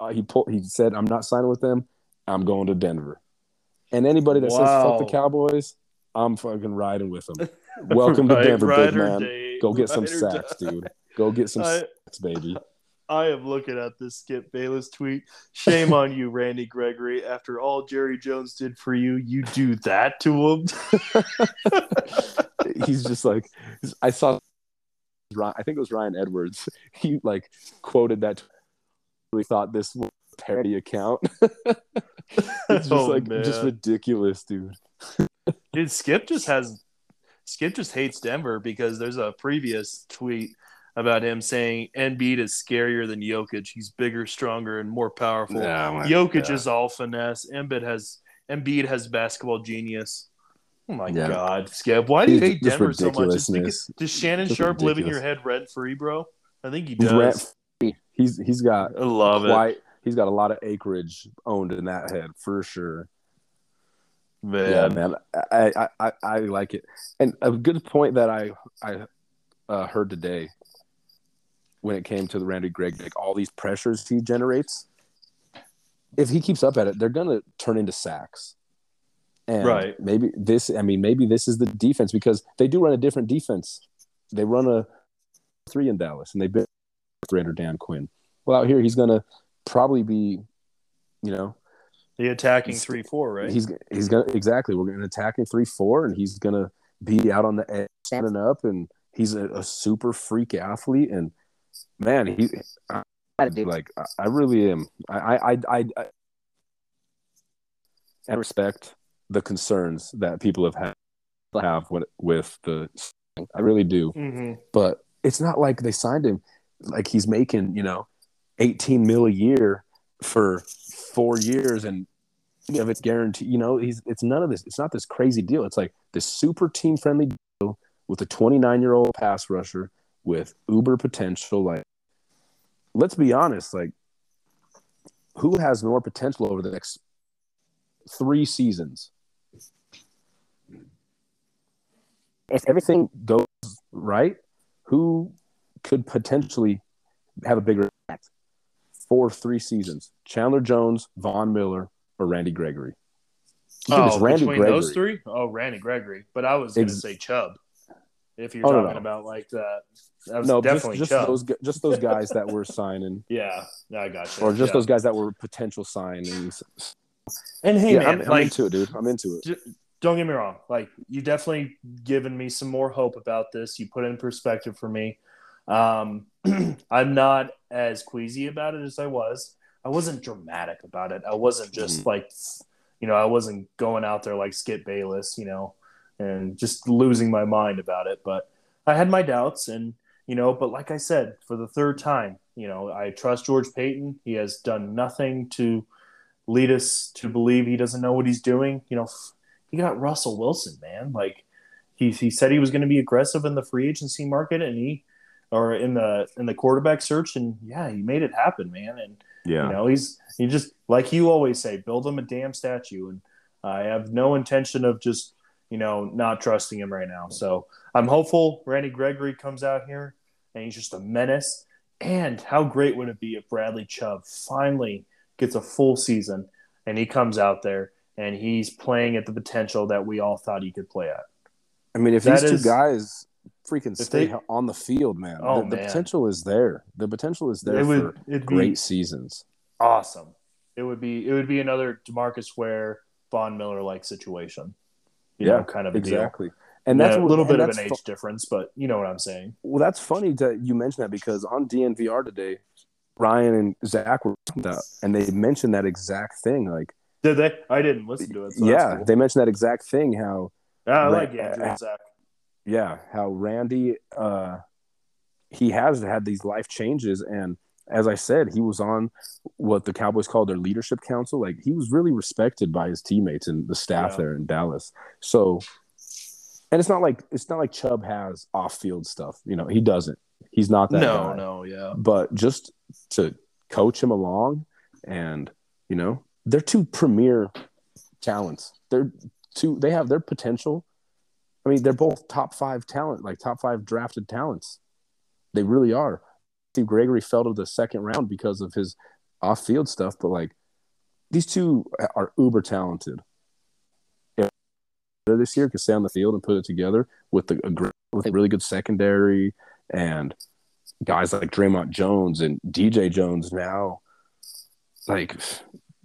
Uh, he pulled. He said, "I'm not signing with them. I'm going to Denver." And anybody that wow. says "fuck the Cowboys," I'm fucking riding with them. Welcome to Denver, big man. Day, Go get some sacks, dude. Go get some I, sacks, baby. I am looking at this Skip Bayless tweet. Shame on you, Randy Gregory. After all Jerry Jones did for you, you do that to him. He's just like, I saw. I think it was Ryan Edwards. He like quoted that. Really thought this was a parody account. it's just oh, like man. just ridiculous, dude. Dude, Skip just has Skip just hates Denver because there's a previous tweet about him saying Embiid is scarier than Jokic. He's bigger, stronger, and more powerful. Oh Jokic God. is all finesse. Embiid has Embiid has basketball genius. Oh my yeah. God, Skip! Why do you hate Denver so much? Does Shannon just ridiculous. live in your head rent free, bro? I think he does. He's he's, he's got I love quite, it. He's got a lot of acreage owned in that head for sure. Man. Yeah, man, I, I, I, like it. And a good point that I I uh, heard today when it came to the Randy Gregg, like all these pressures he generates, if he keeps up at it, they're gonna turn into sacks. And right. maybe this, I mean, maybe this is the defense because they do run a different defense. They run a three in Dallas, and they've been three under Dan Quinn. Well, out here, he's gonna probably be, you know, the attacking three four, right? He's he's gonna exactly. We're gonna attack attacking three four, and he's gonna be out on the edge, standing up, and he's a, a super freak athlete, and man, he I, like I really am. I I I, I, I respect the concerns that people have had have with, with the. I really do, mm-hmm. but it's not like they signed him like he's making you know, eighteen mil a year for four years and know, it's guaranteed. You know, he's it's none of this. It's not this crazy deal. It's like this super team friendly deal with a 29 year old pass rusher with uber potential. Like, let's be honest, like, who has more potential over the next three seasons? If everything goes right, who could potentially have a bigger for three seasons? Chandler Jones, Von Miller, or Randy Gregory? Oh, Randy between Gregory. those three? Oh, Randy Gregory. But I was going to Ex- say Chubb. If you're oh, talking no, no. about like that, that was no, definitely just, just those just those guys that were signing. yeah, I got you. Or just yeah. those guys that were potential signings. And hey, yeah, man, I'm, I'm like, into it, dude. I'm into it. don't get me wrong. Like, you definitely given me some more hope about this. You put it in perspective for me. Um, I'm not as queasy about it as I was. I wasn't dramatic about it. I wasn't just Mm-hmm. like, you know, I wasn't going out there like Skip Bayless, you know, and just losing my mind about it. But I had my doubts, and you know, but like I said, for the third time, you know, I trust George Paton. He has done nothing to lead us to believe he doesn't know what he's doing. You know, he got Russell Wilson, man. Like he he said he was going to be aggressive in the free agency market, and he or in the in the quarterback search, and yeah, he made it happen, man. And Yeah. you know, he's he just like you always say, build him a damn statue. And I have no intention of just you know not trusting him right now. So I'm hopeful Randy Gregory comes out here and he's just a menace. And how great would it be if Bradley Chubb finally gets a full season and he comes out there and he's playing at the potential that we all thought he could play at. I mean, if That these is- two guys freaking If stay they- on the field, man, Oh, the, the man. potential is there. The potential is there it would for great seasons. awesome. It would be it would be another Demarcus Ware Von Miller like situation. You Yeah, know, kind of a deal. Exactly. And that's a little bit of an age fu- difference, but you know what I'm saying. Well, that's funny that you mentioned that because on DNVR today, Ryan and Zach were talking about, and they mentioned that exact thing. Like, Did they? I didn't listen to it. So yeah, cool. they mentioned that exact thing. How, Yeah, I Ra- like Andrew and Zach. Yeah, how Randy, uh, he has had these life changes, and as I said, he was on what the Cowboys call their leadership council. Like, he was really respected by his teammates and the staff Yeah. there in Dallas. So, and it's not like it's not like Chubb has off-field stuff. You know, he doesn't. He's not that No, guy. no, yeah. but just to coach him along and you know they're two premier talents they're two they have their potential i mean they're both top five talent like top five drafted talents. They really are. Steve gregory fell to the second round because of his off-field stuff but like these two are uber talented. This year could stay on the field and put it together with the a, with a really good secondary and guys like Draymond Jones and DJ Jones now, like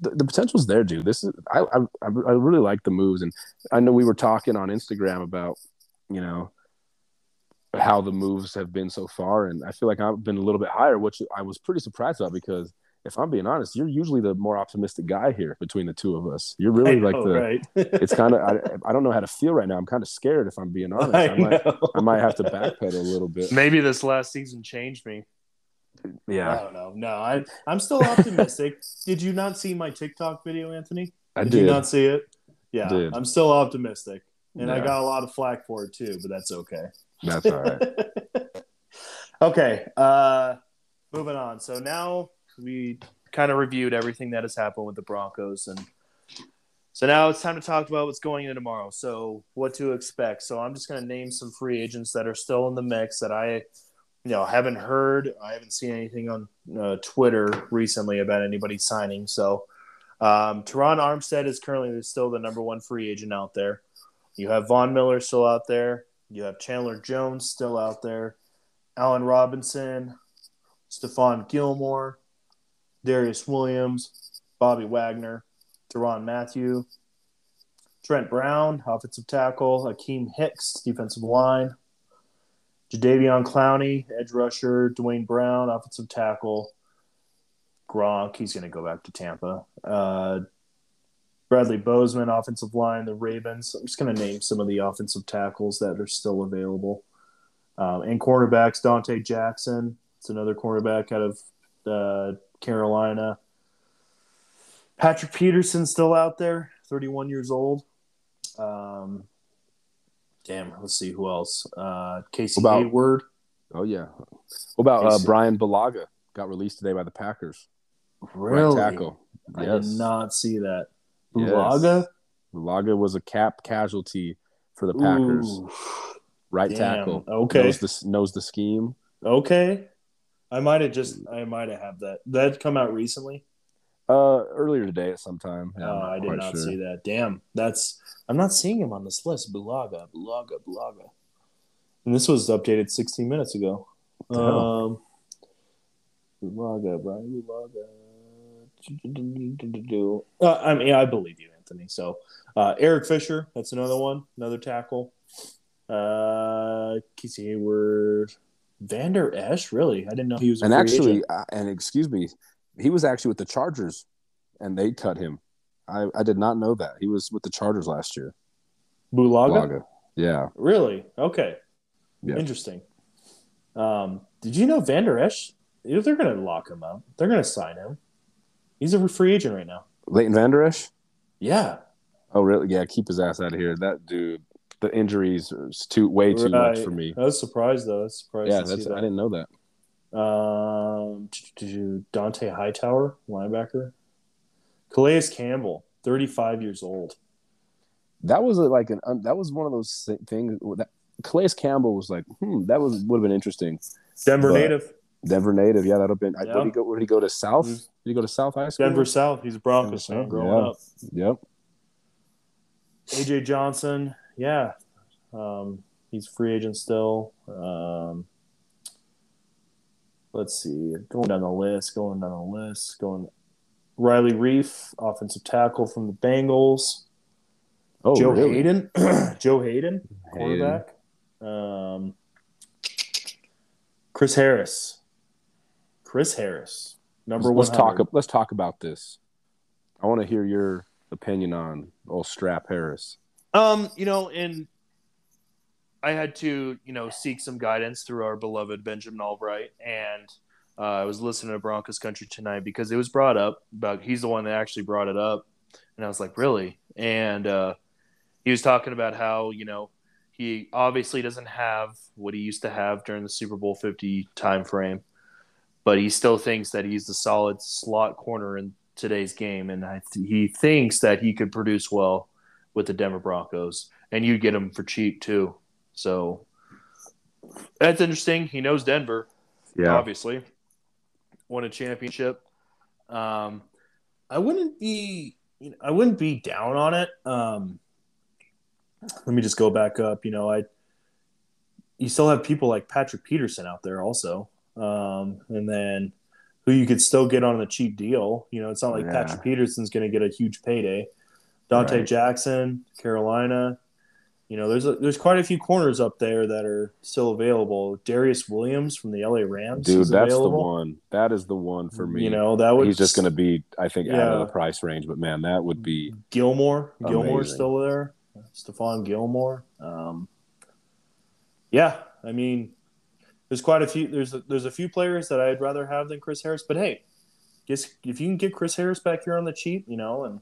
the, the potential's there, dude. This is I, I I really like the moves, and I know we were talking on Instagram about you know how the moves have been so far, and I feel like I've been a little bit higher, which I was pretty surprised about because if I'm being honest, you're usually the more optimistic guy here between the two of us. You're really I like know, the. right. It's kind of I, I don't know how to feel right now. I'm kind of scared if I'm being honest. I I might. I might have to backpedal a little bit. Maybe this last season changed me. I Yeah, don't know. No, I I'm still optimistic. did you not see my TikTok video, Anthony? I did, did. you not see it? Yeah, Did. I'm still optimistic, and I got a lot of flack for it too, but that's okay. That's all right. okay, uh, moving on. So now we kind of reviewed everything that has happened with the Broncos, and so now it's time to talk about what's going in tomorrow. So what to expect. So I'm just going to name some free agents that are still in the mix that I, you know, I haven't heard. I haven't seen anything on uh, Twitter recently about anybody signing. So. Um, Terron Armstead is currently still the number one free agent out there. You have Von Miller still out there. You have Chandler Jones still out there. Allen Robinson, Stephon Gilmore, Darious Williams, Bobby Wagner, Tyrann Mathieu, Trent Brown, offensive tackle, Akiem Hicks, defensive line, Jadeveon Clowney, edge rusher, Duane Brown, offensive tackle, Gronk, he's going to go back to Tampa. Uh, Bradley Bozeman, offensive line, the Ravens. I'm just going to name some of the offensive tackles that are still available. Um, and cornerbacks, Donte Jackson. It's another cornerback out of uh, Carolina. Patrick Peterson still out there, 31 years old. Um, damn, let's see who else. Uh, Casey About- Hayward. Oh yeah. What about uh, Bryan Bulaga? Got released today by the Packers. Really? Right tackle. I Yes. did not see that. Yes. Bulaga? Balaga was a cap casualty for the Packers. Ooh, right damn. tackle. Okay. Knows the knows the scheme. okay. I might have just I might have had that. That come out recently. Uh, earlier today at some time. Oh, I did not sure. see that. Damn, that's I'm not seeing him on this list. Bulaga, Bulaga, Bulaga. And this was updated 16 minutes ago. Um, Bulaga, Bryan Bulaga. Uh, I mean, I believe you, Anthony. So uh, Eric Fisher, that's another one, another tackle. Uh, Casey Hayward, Vander Esch, really? I didn't know he was. and actually, uh, and excuse me, he was actually with the Chargers, and they cut him. I, I did not know that he was with the Chargers last year. Bulaga? Blaga. Yeah. Really? Okay. Yeah. Interesting. Um, did you know Vander Esch? They're going to lock him up. They're going to sign him. He's a free agent right now. Leighton Vander Esch? Yeah. Oh, really? Yeah, keep his ass out of here. That dude, the injuries are too way too Right. much for me. I was surprised though. I was surprised. Yeah, that's that. I didn't know that. Um, Dont'a Hightower, linebacker? Calais Campbell, 35 years old. That was like an um, that was one of those things that Calais Campbell was like, hmm, that was would have been interesting. Denver But- native, Denver native, yeah, that'd have been. I Yeah. Where did he go? Where did he go to South? Mhm. Did he go to South High School? Denver South. He's a Broncos fan growing yeah. up. Yep. AJ Johnson, yeah, um, he's free agent still. Um, let's see, going down the list, going down the list, going. Riley Reiff, offensive tackle from the Bengals. Oh, Joe really? Haden, Joe Haden, Haden. quarterback. Um, Chris Harris, Chris Harris, number Let's one. talk. Let's talk about this. I want to hear your opinion on old Strap Harris. Um, you know, and I had to, you know, seek some guidance through our beloved Benjamin Albright, and uh, I was listening to Broncos Country tonight because it was brought up about he's the one that actually brought it up, and I was like, really? And uh, he was talking about how you know he obviously doesn't have what he used to have during the Super Bowl Fifty time frame, but he still thinks that he's the solid slot corner in today's game, and I th- he thinks that he could produce well with the Denver Broncos, and you get him for cheap too. So that's interesting. He knows Denver, yeah, obviously. Won a championship. Um, I wouldn't be, you know, I wouldn't be down on it. Um, let me just go back up. You know, I, you still have people like Patrick Peterson out there also, um, and then who you could still get on a cheap deal. You know, it's not like Yeah. Patrick Peterson's going to get a huge payday. Donte Right. Jackson, Carolina. You know, there's a, there's quite a few corners up there that are still available. Darious Williams from the LA Rams, Dude, that's available. the one. That is the one for me. You know, that would he's just going to be, I think, out of the price range. But man, that would be Gilmore. Gilmore's still there. Stephon Gilmore. Um, yeah, I mean, there's quite a few. There's a, there's a few players that I'd rather have than Chris Harris. But hey, guess if you can get Chris Harris back here on the cheap, you know, and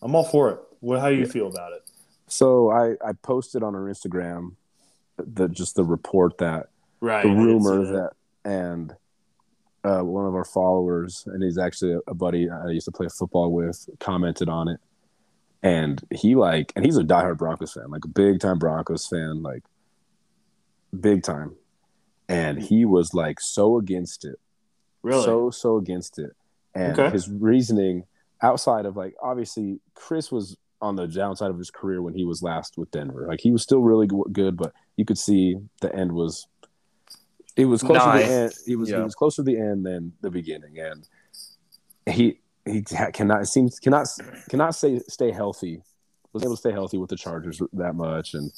I'm all for it. What how do you Yeah. feel about it? So I, I posted on our Instagram the just the report that Right. the rumor that and uh, one of our followers and he's actually a, a buddy I used to play football with commented on it and he like and he's a diehard Broncos fan like a big time Broncos fan like big time and he was like so against it really. so so against it and Okay. his reasoning outside of like obviously chris was on the downside of his career when he was last with denver. Like he was still really good but you could see the end was it was closer to the end it was Yeah. it was closer to the end than the beginning and he he cannot it seems cannot cannot say stay healthy was able to stay healthy with the chargers that much and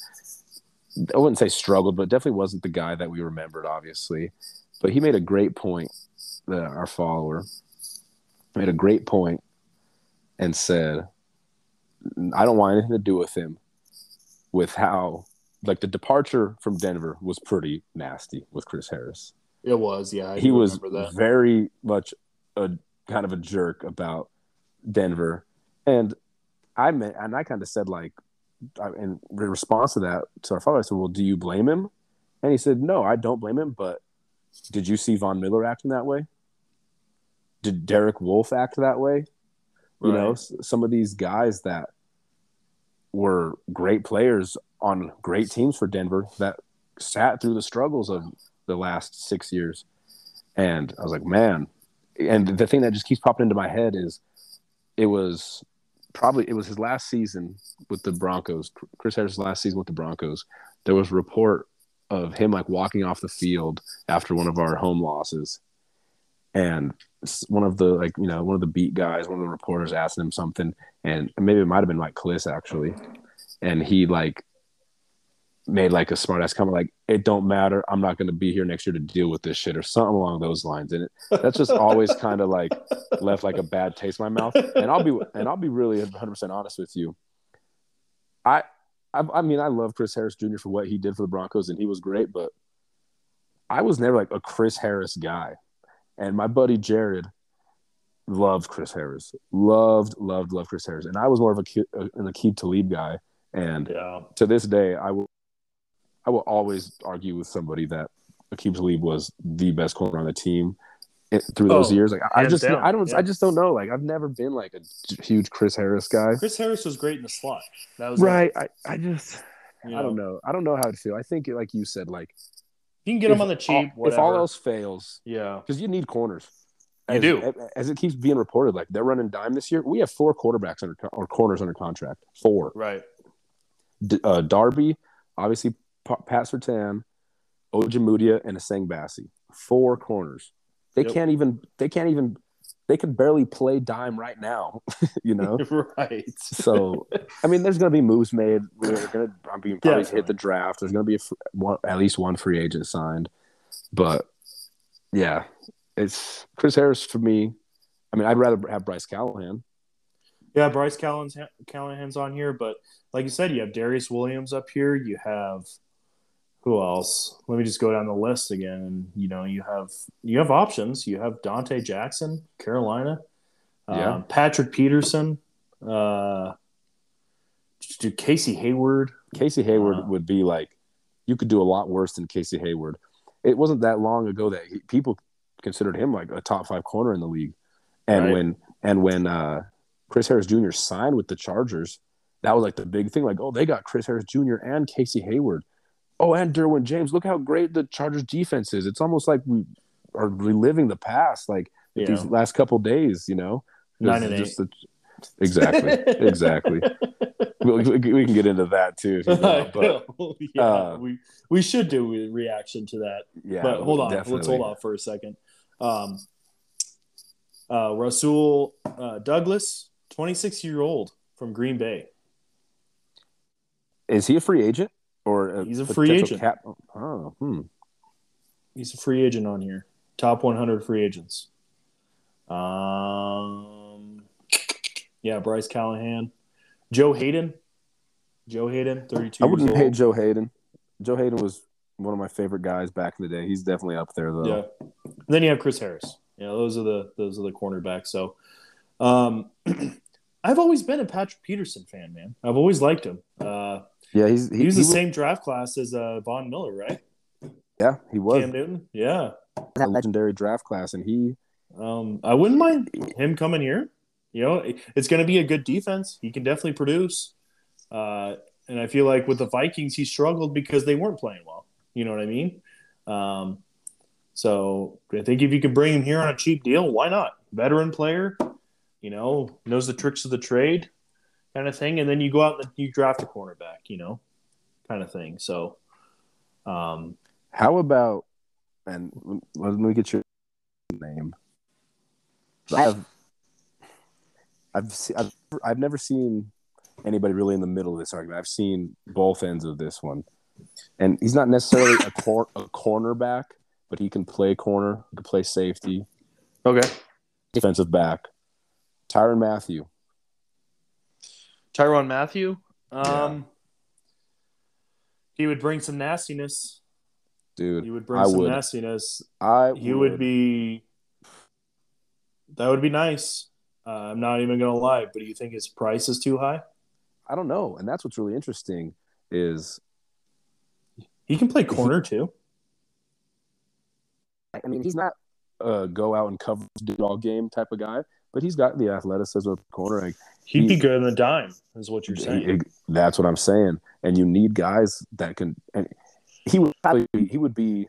i wouldn't say struggled but definitely wasn't the guy that we remembered obviously. But he made a great point the, our follower made a great point and said i don't want anything to do with him with how like the departure from denver was pretty nasty with chris harris it was. Yeah, I he was that. very much a kind of a jerk about Denver, and I meant, and I kind of said like, in response to that, to our father, I said, "Well, do you blame him?" And he said, "No, I don't blame him. But did you see Von Miller acting that way? Did Derek Wolfe act that way? You know, some of these guys that were great players on great teams for Denver that sat through the struggles of the last six years. And I was like, man. And the thing that just keeps popping into my head is it was probably it was his last season with the Broncos. Chris Harris' last season with the Broncos. There was a report of him like walking off the field after one of our home losses. And one of the like you know one of the beat guys, one of the reporters asked him something, and maybe it might have been Mike Klis actually, and he like made like a smart ass comment like it don't matter. I'm not going to be here next year to deal with this shit or something along those lines. And it, that's just always kind of like left like a bad taste in my mouth. And i'll be and i'll be really 100% honest with you. I, I i mean i love chris harris jr for what he did for the broncos and he was great but i was never like a chris harris guy and my buddy jared loved chris harris loved loved loved chris harris and i was more of a, an uh, Aqib Talib guy and yeah. to this day i will I will always argue with somebody that Aqib Talib was the best corner on the team through those oh, years. Like I just, down. I don't, yeah. I just don't know. Like I've never been like a huge Chris Harris guy. Chris Harris was great in the slot. That was right. I, I just, you I don't know. I don't know how to feel. I think, like you said, like you can get them on the cheap. All, if all else fails, yeah, because you need corners. As, you do. As it keeps being reported, like they're running dime this year. We have four quarterbacks under or corners under contract. Four. Right. D- uh, Darby, obviously Pat Surtain, Ojemudia, and Essang Bassey. Four corners. They yep. can't even. They can't even. They could barely play dime right now. you know. right. so, I mean, there's going to be moves made. We're going to. I'm being probably hit the draft. There's going to be a, one, at least one free agent signed, but yeah, it's Chris Harris for me. I mean, I'd rather have Bryce Callahan. Yeah, Bryce Callahan's, Callahan's on here, but like you said, you have Darious Williams up here. You have who else? Let me just go down the list again. You know, you have you have options. You have Donte Jackson, Carolina, yeah. Um, Patrick Peterson, uh, do Casey Hayward. Casey Hayward uh, would be like you could do a lot worse than Casey Hayward. It wasn't that long ago that he, people considered him like a top five corner in the league, and right. when and when uh, Chris Harris Jr. signed with the Chargers, that was like the big thing. Like, oh, they got Chris Harris Jr. and Casey Hayward oh, and Derwin James. Look how great the Chargers defense is. It's almost like we are reliving the past, like yeah. these last couple days. You know, nine and eight. exactly, exactly. we, we, we, can get into that too. You know, but, yeah, uh, we we should do a reaction to that. Yeah, but hold on, definitely. let's hold off for a second. Um, uh, Rasul uh, Douglas, twenty six year old from Green Bay. Is he a free agent? Or a he's a free agent. Cap- oh, hmm. He's a free agent on here. Top 100 free agents. Um, yeah, Bryce Callahan, Joe Haden. Joe Haden, 32. I wouldn't hate Joe Haden. Joe Haden was one of my favorite guys back in the day. He's definitely up there though. Yeah. And then you have Chris Harris. Yeah, those are the those are the cornerbacks. So, um, I've always been a Patrick Peterson fan, man. I've always liked him. Uh, yeah, he's he, he was the he same draft class as uh, Von Miller, right? Yeah, he was. Cam Newton. Yeah, that legendary draft class, and he. Um, I wouldn't mind him coming here. You know, it's going to be a good defense. He can definitely produce. Uh, and I feel like with the Vikings, he struggled because they weren't playing well. You know what I mean? Um, so I think if you could bring him here on a cheap deal, why not? Veteran player, you know, knows the tricks of the trade kind of thing. And then you go out and you draft a cornerback, you know, kind of thing. So, um, how about, and let me get your name. I've, I've, I've, I've never seen anybody really in the middle of this argument. I've seen both ends of this one. And he's not necessarily a, cor- a cornerback, but he can play corner, he can play safety. Okay. Defensive back. Tyrann Mathieu. Tyrann Mathieu. Um, yeah. He would bring some nastiness. Dude, he would bring I some would. nastiness. I he would. would. be. That would be nice. Uh, I'm not even gonna lie, but do you think his price is too high? I don't know, and that's what's really interesting is he can play corner too. I mean, he's not a go out and cover all game type of guy, but he's got the athleticism of corner. Like, He'd he, be good in the dime, is what you're saying. He, that's what I'm saying. And you need guys that can. And he would probably he would be.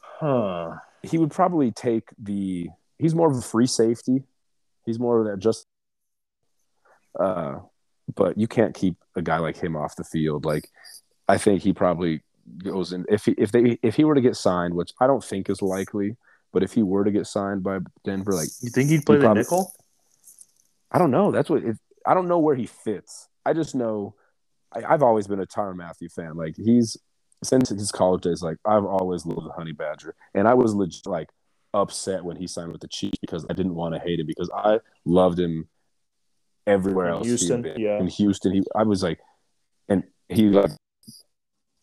Huh. He would probably take the. He's more of a free safety. He's more of that just. Uh, but you can't keep a guy like him off the field. Like, I think he probably goes in if he if they if he were to get signed, which I don't think is likely, But if he were to get signed by Denver, like You think he'd play He the probably- nickel? I don't know. That's what it, I don't know where he fits. I just know I, I've always been a Tyrann Mathieu fan. Like he's since his college days. Like I've always loved the Honey Badger, and I was legit like upset when he signed with the Chiefs because I didn't want to hate him because I loved him everywhere In else. Houston, yeah. in Houston. He I was like, and he like,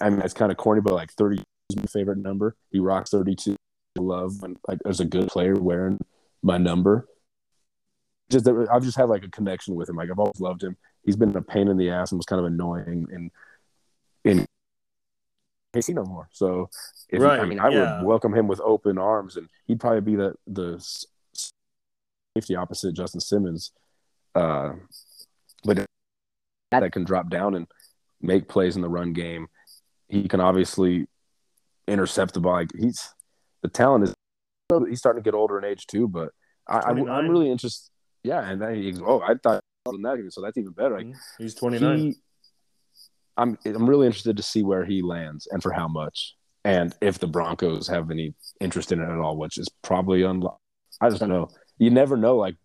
I mean it's kind of corny, but like thirty is my favorite number. He rocks thirty two. Love when like there's a good player wearing my number just that I've just had like a connection with him. Like I've always loved him. He's been a pain in the ass and was kind of annoying and in KC no more. So if, Right, I mean I yeah. would welcome him with open arms and he'd probably be the the safety opposite Justin Simmons. Uh but that can drop down and make plays in the run game. He can obviously intercept the ball. Like he's the talent is he's starting to get older in age too, but I, i'm really interested. Yeah, and then he's oh, I thought that, so that's even better. Like mm-hmm. He's 29. he, I'm I'm really interested to see where he lands and for how much, and if the Broncos have any interest in it at all, which is probably unlo I just don't know. You never know. Like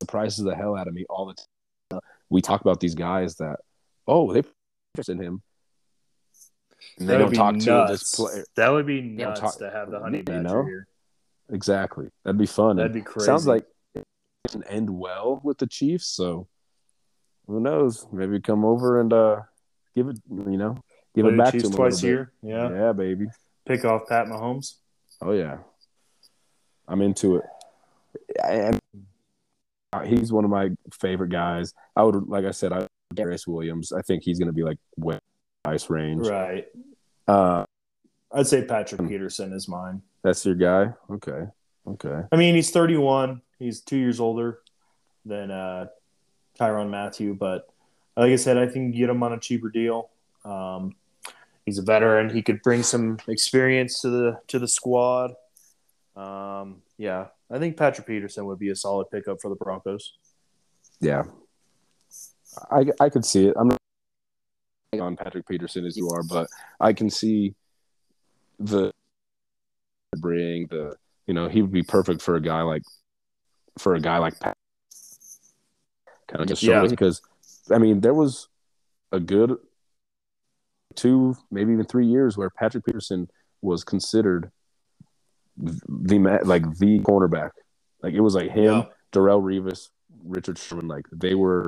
surprises the hell out of me all the time. We talk about these guys that oh they interest in him, and they That would don't be talk to nuts. this player. That would be don't nuts talk- to have the honey you badger know? here. Exactly, that'd be fun. That'd And be crazy. Sounds like it can end well with the Chiefs. So who knows? Maybe come over and uh, give it. You know, give Play it back Chiefs to him twice a little bit. year. Yeah. yeah, baby. Pick off Pat Mahomes. Oh yeah, I'm into it. And he's one of my favorite guys. I would, like I said, I Darious Williams. I think he's going to be like way ice range. Right. Uh, I'd say Patrick Peterson is mine. that's your guy. Okay, okay. I mean, he's 31. He's two years older than uh, Tyrann Mathieu, but like I said, I think you get him on a cheaper deal. Um, he's a veteran. He could bring some experience to the to the squad. Um, yeah, I think Patrick Peterson would be a solid pickup for the Broncos. Yeah, I I could see it. I'm not on Patrick Peterson as you are, but I can see the bring the you know he would be perfect for a guy like for a guy like Pat. Kind of just Yeah. because I mean there was a good two maybe even three years where Patrick Peterson was considered the ma- like the cornerback. Like it was like him, Yeah. Darrelle Revis, Richard Sherman, like they were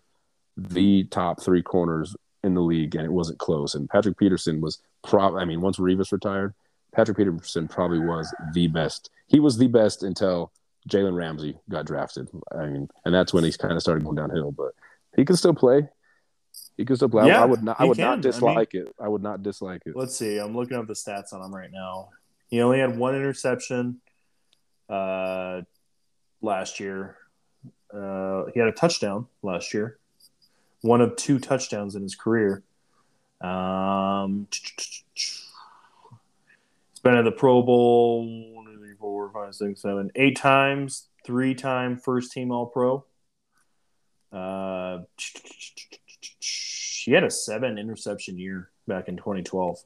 the top three corners in the league, and it wasn't close. And Patrick Peterson was probably, I mean, once Revis retired, Patrick Peterson probably was the best. He was the best until Jalen Ramsey got drafted. I mean, and that's when he kind of started going downhill. But he can still play. He can still play. I- Yeah, I would not. I would can. I not mean- dislike it. I would not dislike it. Let's see. I'm looking up the stats on him right now. He only had one interception uh, last year. Uh, he had a touchdown last year. One of two touchdowns in his career. Um, he's been at the Pro Bowl one, two, three, four, five, six, seven, eight times. Three time first team All Pro. Uh, he had a seven interception year back in 2012.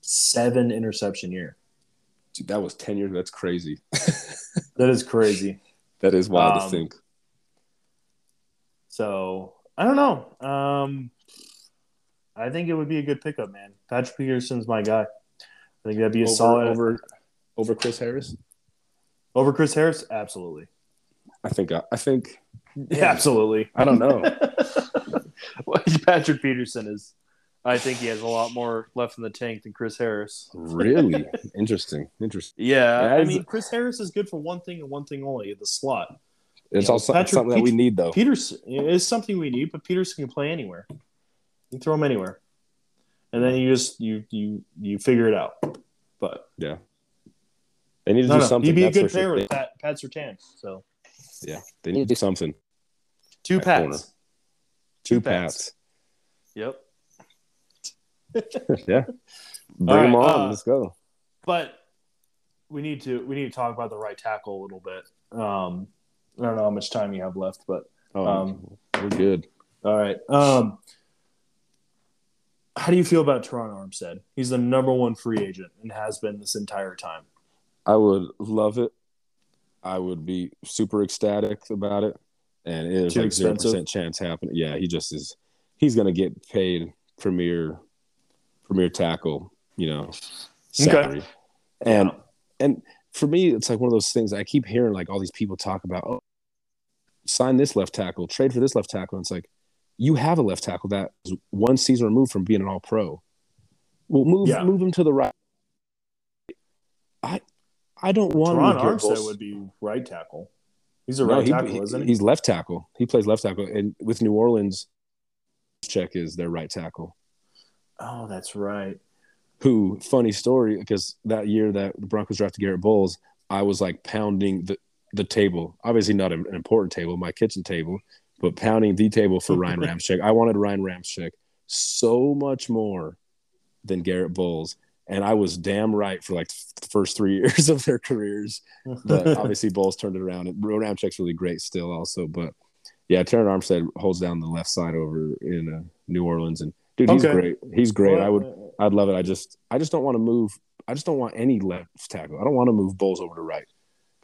Seven interception year. Dude, that was ten years. That's crazy. That is crazy. That is wild to Um, think. So I don't know. Um, I think it would be a good pickup, man. Patrick Peterson's my guy. I think that'd be a Over, solid over over Chris Harris. over Chris Harris. Absolutely, I think. I, I think. yeah, absolutely. I don't know. Patrick Peterson is. I think he has a lot more left in the tank than Chris Harris. really interesting. Interesting. Yeah, Yeah, I mean, Chris Harris is good for one thing and one thing only: the slot. It's Yeah, also Patrick something that we need, though. Peterson is something we need, but Peterson can play anywhere. You can throw him anywhere, and then you just you you you figure it out. But yeah, they need to no, do no, something. he'd be a good for sure. with Pat, Pat Surtain. So yeah, they need to do something. two That Pats. corner. Two Two Pats. Pats. Yep. yeah, bring All them on. uh, Let's go. But we need to we need to talk about the right tackle a little bit. Um, I don't know how much time you have left, but Oh, um, we're good. all right. Um, how do you feel about Terron Armstead? He's the number one free agent and has been this entire time. I would love it. I would be super ecstatic about it, and it is Too like zero percent chance happening. Yeah, he just is. He's gonna get paid premier premier tackle, you know, salary, Okay. and and for me, it's like one of those things. I keep hearing like all these people talk about, oh, sign this left tackle, trade for this left tackle. And it's like you have a left tackle that is one season removed from being an All Pro. Well, move Yeah. move him to the right. I I don't want Terron to Armstead would be right tackle. He's a No, right he- tackle, he- isn't he? He's left tackle. He plays left tackle, and with New Orleans, check is their right tackle. Oh, that's right. Who funny story because that year that the Broncos drafted Garett Bolles, I was like pounding the the table. Obviously not an, an important table, my kitchen table, but pounding the table for Ryan Ramczyk. I wanted Ryan Ramczyk so much more than Garett Bolles, and I was damn right for like the first three years of their careers. But obviously, Bolles turned it around. And Ramczyk's really great still, also. But yeah, Terron Armstead holds down the left side over in uh, New Orleans, and dude, he's Okay. great. He's great. I would, I'd love it. I just, I just don't want to move. I just don't want any left tackle. I don't want to move Bolles over to right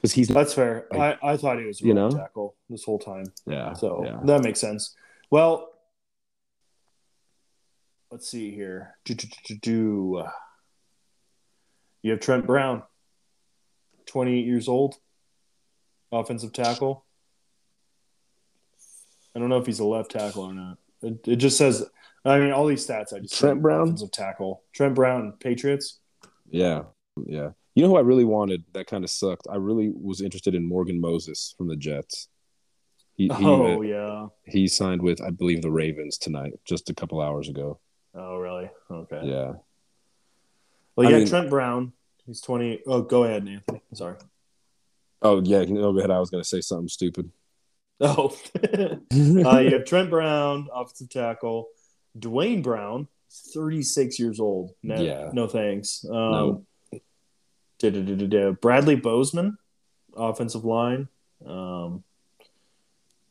because he's That's fair. I, I thought he was a You know? tackle this whole time. yeah. So yeah. that makes sense. Well, let's see here. Do, do, do, do. You have Trent Brown, 28 years old, offensive tackle. I don't know if he's a left tackle or not. It, it just says, I mean, all these stats. I just Trent Brown? offensive tackle. Trent Brown, Patriots. Yeah, yeah. You know who I really wanted? That kind of sucked. I really was interested in Morgan Moses from the Jets. He he, Oh yeah. he signed with I believe the Ravens tonight, just a couple hours ago. Oh really? Okay. Yeah. Well, I yeah, mean- Trent Brown. He's 20. Oh, go ahead, Anthony. Sorry. Oh yeah. Go ahead. I was gonna say something stupid. Oh, uh, you have Trent Brown, offensive tackle. Duane Brown, 36 years old. No, Yeah. no thanks. Um, No. Bradley Bozeman, offensive line. Um,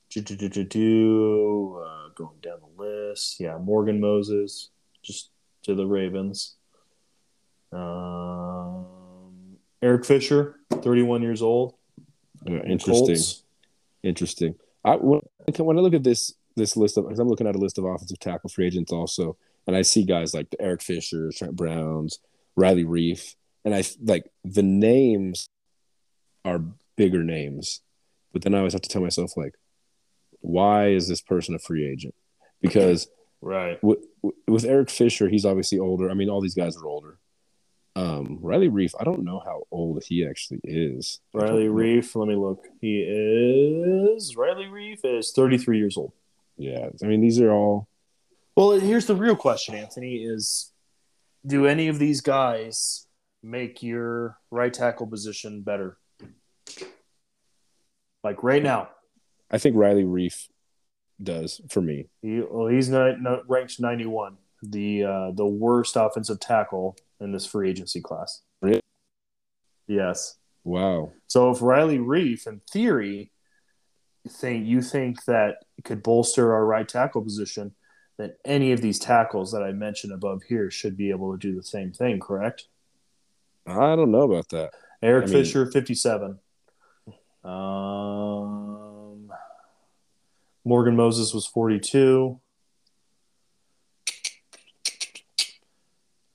do-do-do-do-do. uh, going down the list. Yeah, Morgan Moses, just to the Ravens. Um, Eric Fisher, 31 years old. Yeah, interesting. Interesting. I when, when I look at this this list of because I'm looking at a list of offensive tackle free agents also, and I see guys like Eric Fisher, Trent Browns, Riley Reiff, and I like the names are bigger names, but then I always have to tell myself like, why is this person a free agent? Because Right. with, with Eric Fisher, he's obviously older. I mean, all these guys are older. Um, Riley Reiff, I don't know how old he actually is. Riley know. Reiff, let me look. He is Riley Reiff is 33 years old. Yeah, I mean, these are all Well, here's the real question, Anthony: is do any of these guys make your right tackle position better? Like right now, I think Riley Reiff does for me. he, well, he's not, not ranked 91, the uh, the worst offensive tackle in this free agency class. Really? Yes. Wow. So if Riley Reiff, in theory, think you think that could bolster our right tackle position, then any of these tackles that I mentioned above here should be able to do the same thing, correct? I don't know about that. Eric I mean- Fisher, fifty-seven. Um, Morgan Moses was forty-two.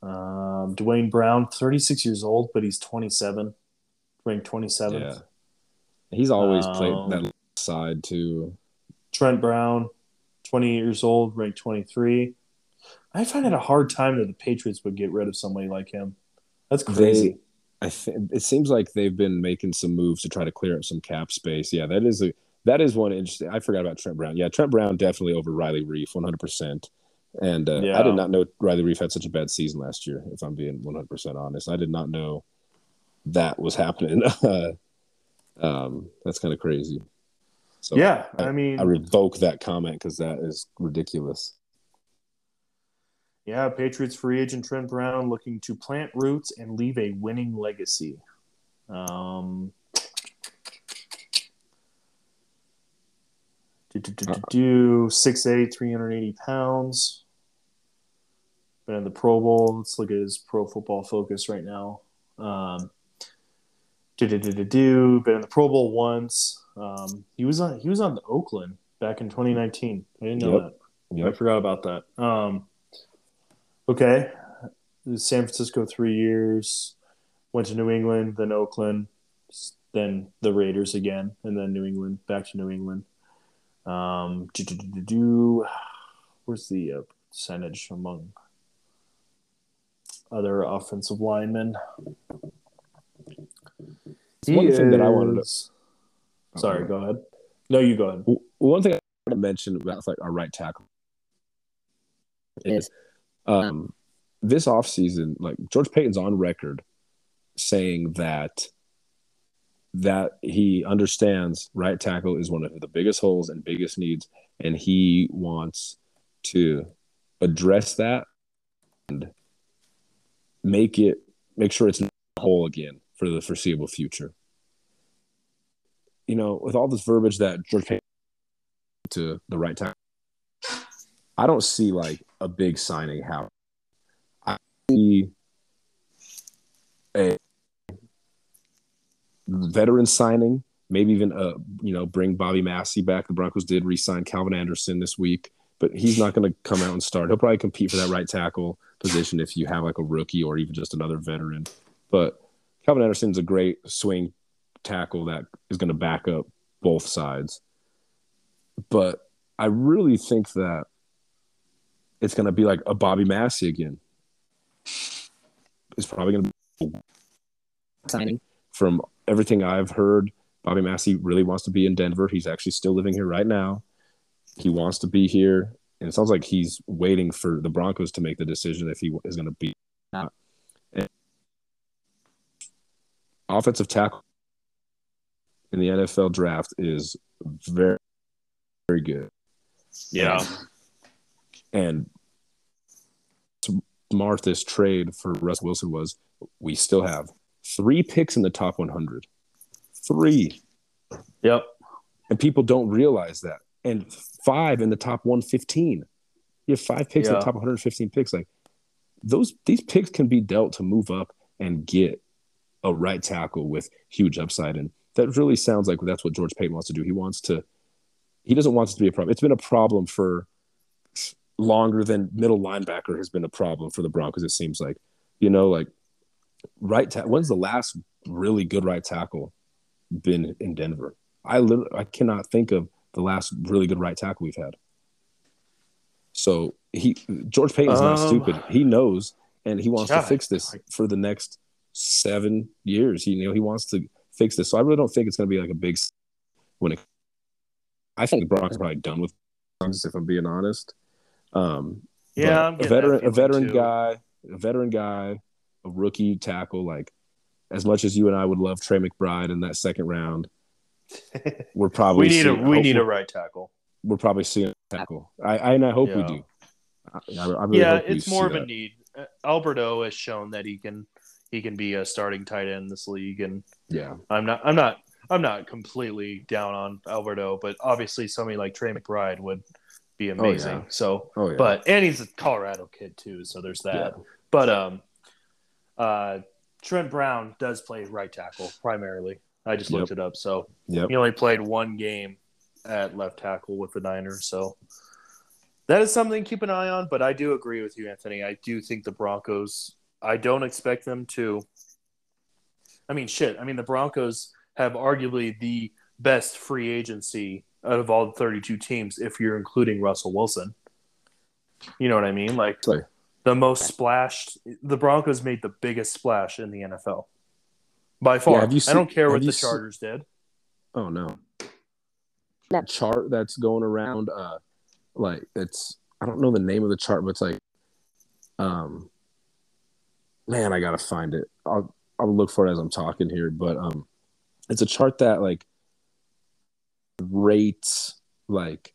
Um, Duane Brown, thirty-six years old, but he's twenty-seven, ranked twenty-seventh. Yeah. He's always Um, played that side too. Trent Brown, 28 years old, ranked 23. I find it a hard time that the Patriots would get rid of somebody like him. That's crazy. I think it seems like they've been making some moves to try to clear up some cap space. Yeah, that is a that is one interesting. I forgot about Trent Brown. Yeah, Trent Brown definitely over Riley Reiff, one hundred percent. And uh, Yeah. I did not know Riley Reiff had such a bad season last year. If I'm being one hundred percent honest, I did not know that was happening. um, that's kind of crazy. So yeah, I mean, I revoke that comment because that is ridiculous. Yeah, Patriots free agent Trent Brown looking to plant roots and leave a winning legacy. Um, do, do, do, do, do, 6'8", 380 pounds. Been in the Pro Bowl. Let's look at his Pro Football Focus right now. Um, do do do do do. Been in the Pro Bowl once. Um, he was on he was on the Oakland back in 2019. I didn't know Yep. that. Yep. I forgot about that. Um, okay, San Francisco three years. Went to New England, then Oakland, then the Raiders again, and then New England. Back to New England. Um, do, do, do, do, do. Where's the uh, percentage among other offensive linemen? It's one thing that I wanted to- is- Sorry, go ahead. No, you go ahead. One thing I want to mention about like our right tackle is um, this offseason, like George Paton's on record saying that that he understands right tackle is one of the biggest holes and biggest needs, and he wants to address that and make it make sure it's not whole again for the foreseeable future. You know, with all this verbiage that George Paton to the right tackle, I don't see like a big signing happen. I see a veteran signing, maybe even uh you know bring Bobby Massie back. The Broncos did re-sign Calvin Anderson this week, but he's not going to come out and start. He'll probably compete for that right tackle position if you have like a rookie or even just another veteran. But Calvin Anderson's a great swing tackle that is going to back up both sides. But I really think that it's going to be like a Bobby Massie again. It's probably going to be signing from everything I've heard. Bobby Massie really wants to be in Denver. He's actually still living here right now. He wants to be here, and it sounds like he's waiting for the Broncos to make the decision if he is going to be. Not. And offensive tackle in the NFL draft is very, very good. Yeah. And smart this trade for Russ Wilson was we still have three picks in the top 100. Three. Yep. And people don't realize that. And five in the top 115. You have five picks in the top 115 picks. Like those, these picks can be dealt to move up and get a right tackle with huge upside. And that really sounds like that's what George Paton wants to do. He wants to, he doesn't want it to be a problem. It's been a problem for longer than middle linebacker has been a problem for the Broncos. It seems like, you know, like right. Ta- when's the last really good right tackle been in Denver? I literally, I cannot think of the last really good right tackle we've had. So he George Paton's not Um, stupid. He knows, and he wants yeah, to fix this for the next seven years. He, you know, he wants to fix this. So I really don't think it's going to be like a big when it. I think the Broncos are probably done with, if I'm being honest. Um, Yeah, a veteran, a veteran too. guy, a veteran guy, a rookie tackle. Like as much as you and I would love Trey McBride in that second round, we're probably we need a we need a right tackle. we're probably seeing a tackle. I, I and I hope we do. I, I really yeah, it's more of a need. Uh, Alberto has shown that he can he can be a starting tight end in this league, and Yeah, I'm not I'm not I'm not completely down on Alberto, but obviously somebody like Trey McBride would be amazing. yeah. So, oh yeah, but and he's a Colorado kid too, so there's that. Yeah. But um, uh, Trent Brown does play right tackle primarily. I just looked it up, so yep. he only played one game at left tackle with the Niners, so that is something to keep an eye on. But I do agree with you, Anthony. I do think the Broncos. I don't expect them to. I mean, shit. I mean, the Broncos have arguably the best free agency out of all the 32 teams, if you're including Russell Wilson. You know what I mean? Like Play. the most splashed. The Broncos made the biggest splash in the NFL by far. have you I don't care have what you the seen- Chargers did. Oh no. That chart that's going around, uh, like it's I don't know the name of the chart, but it's like, um, man, I gotta find it. I'll I'll look for it as I'm talking here, but um, it's a chart that like rates like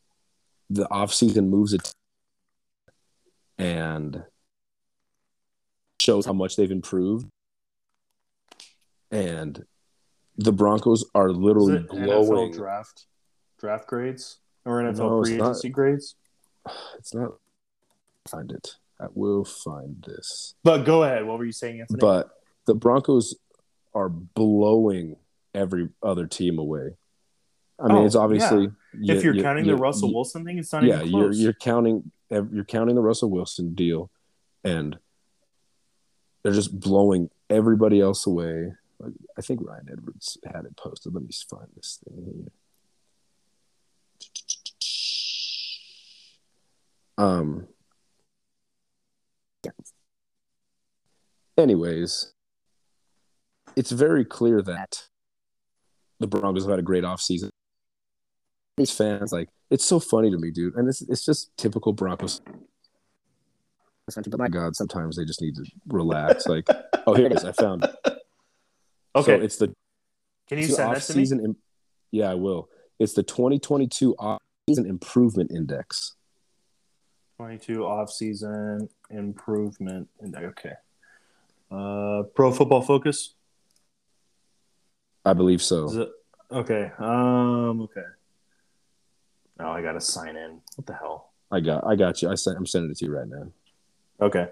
the off season moves it and shows how much they've improved, and the Broncos are literally it blowing. NFL draft draft grades or NFL No, free not. agency grades? It's not. Find it. I will find this. But go ahead. What were you saying, Anthony? But the Broncos are blowing every other team away. I mean, Oh, it's obviously you- if you're you- counting you- the Russell Wilson thing, it's not yeah, even you're you're counting you're counting the Russell Wilson deal, and they're just blowing everybody else away. Like, I think Ryan Edwards had it posted. Let me find this thing here. Um. Anyways, it's very clear that the Broncos have had a great offseason. These fans, like, it's so funny to me, dude. And it's it's just typical Broncos. But my God, sometimes they just need to relax. Like, oh, here it is. I found it. okay, So it's the can you two send that to me? off-season. Im- yeah, I will. It's the 2022 off-season improvement index. 22 off-season improvement. And okay, uh, Pro Football Focus. I believe Is so. it okay? Um, okay. Oh, I gotta sign in. What the hell? I got, I got you. I sent, I'm sending it to you right now. Okay.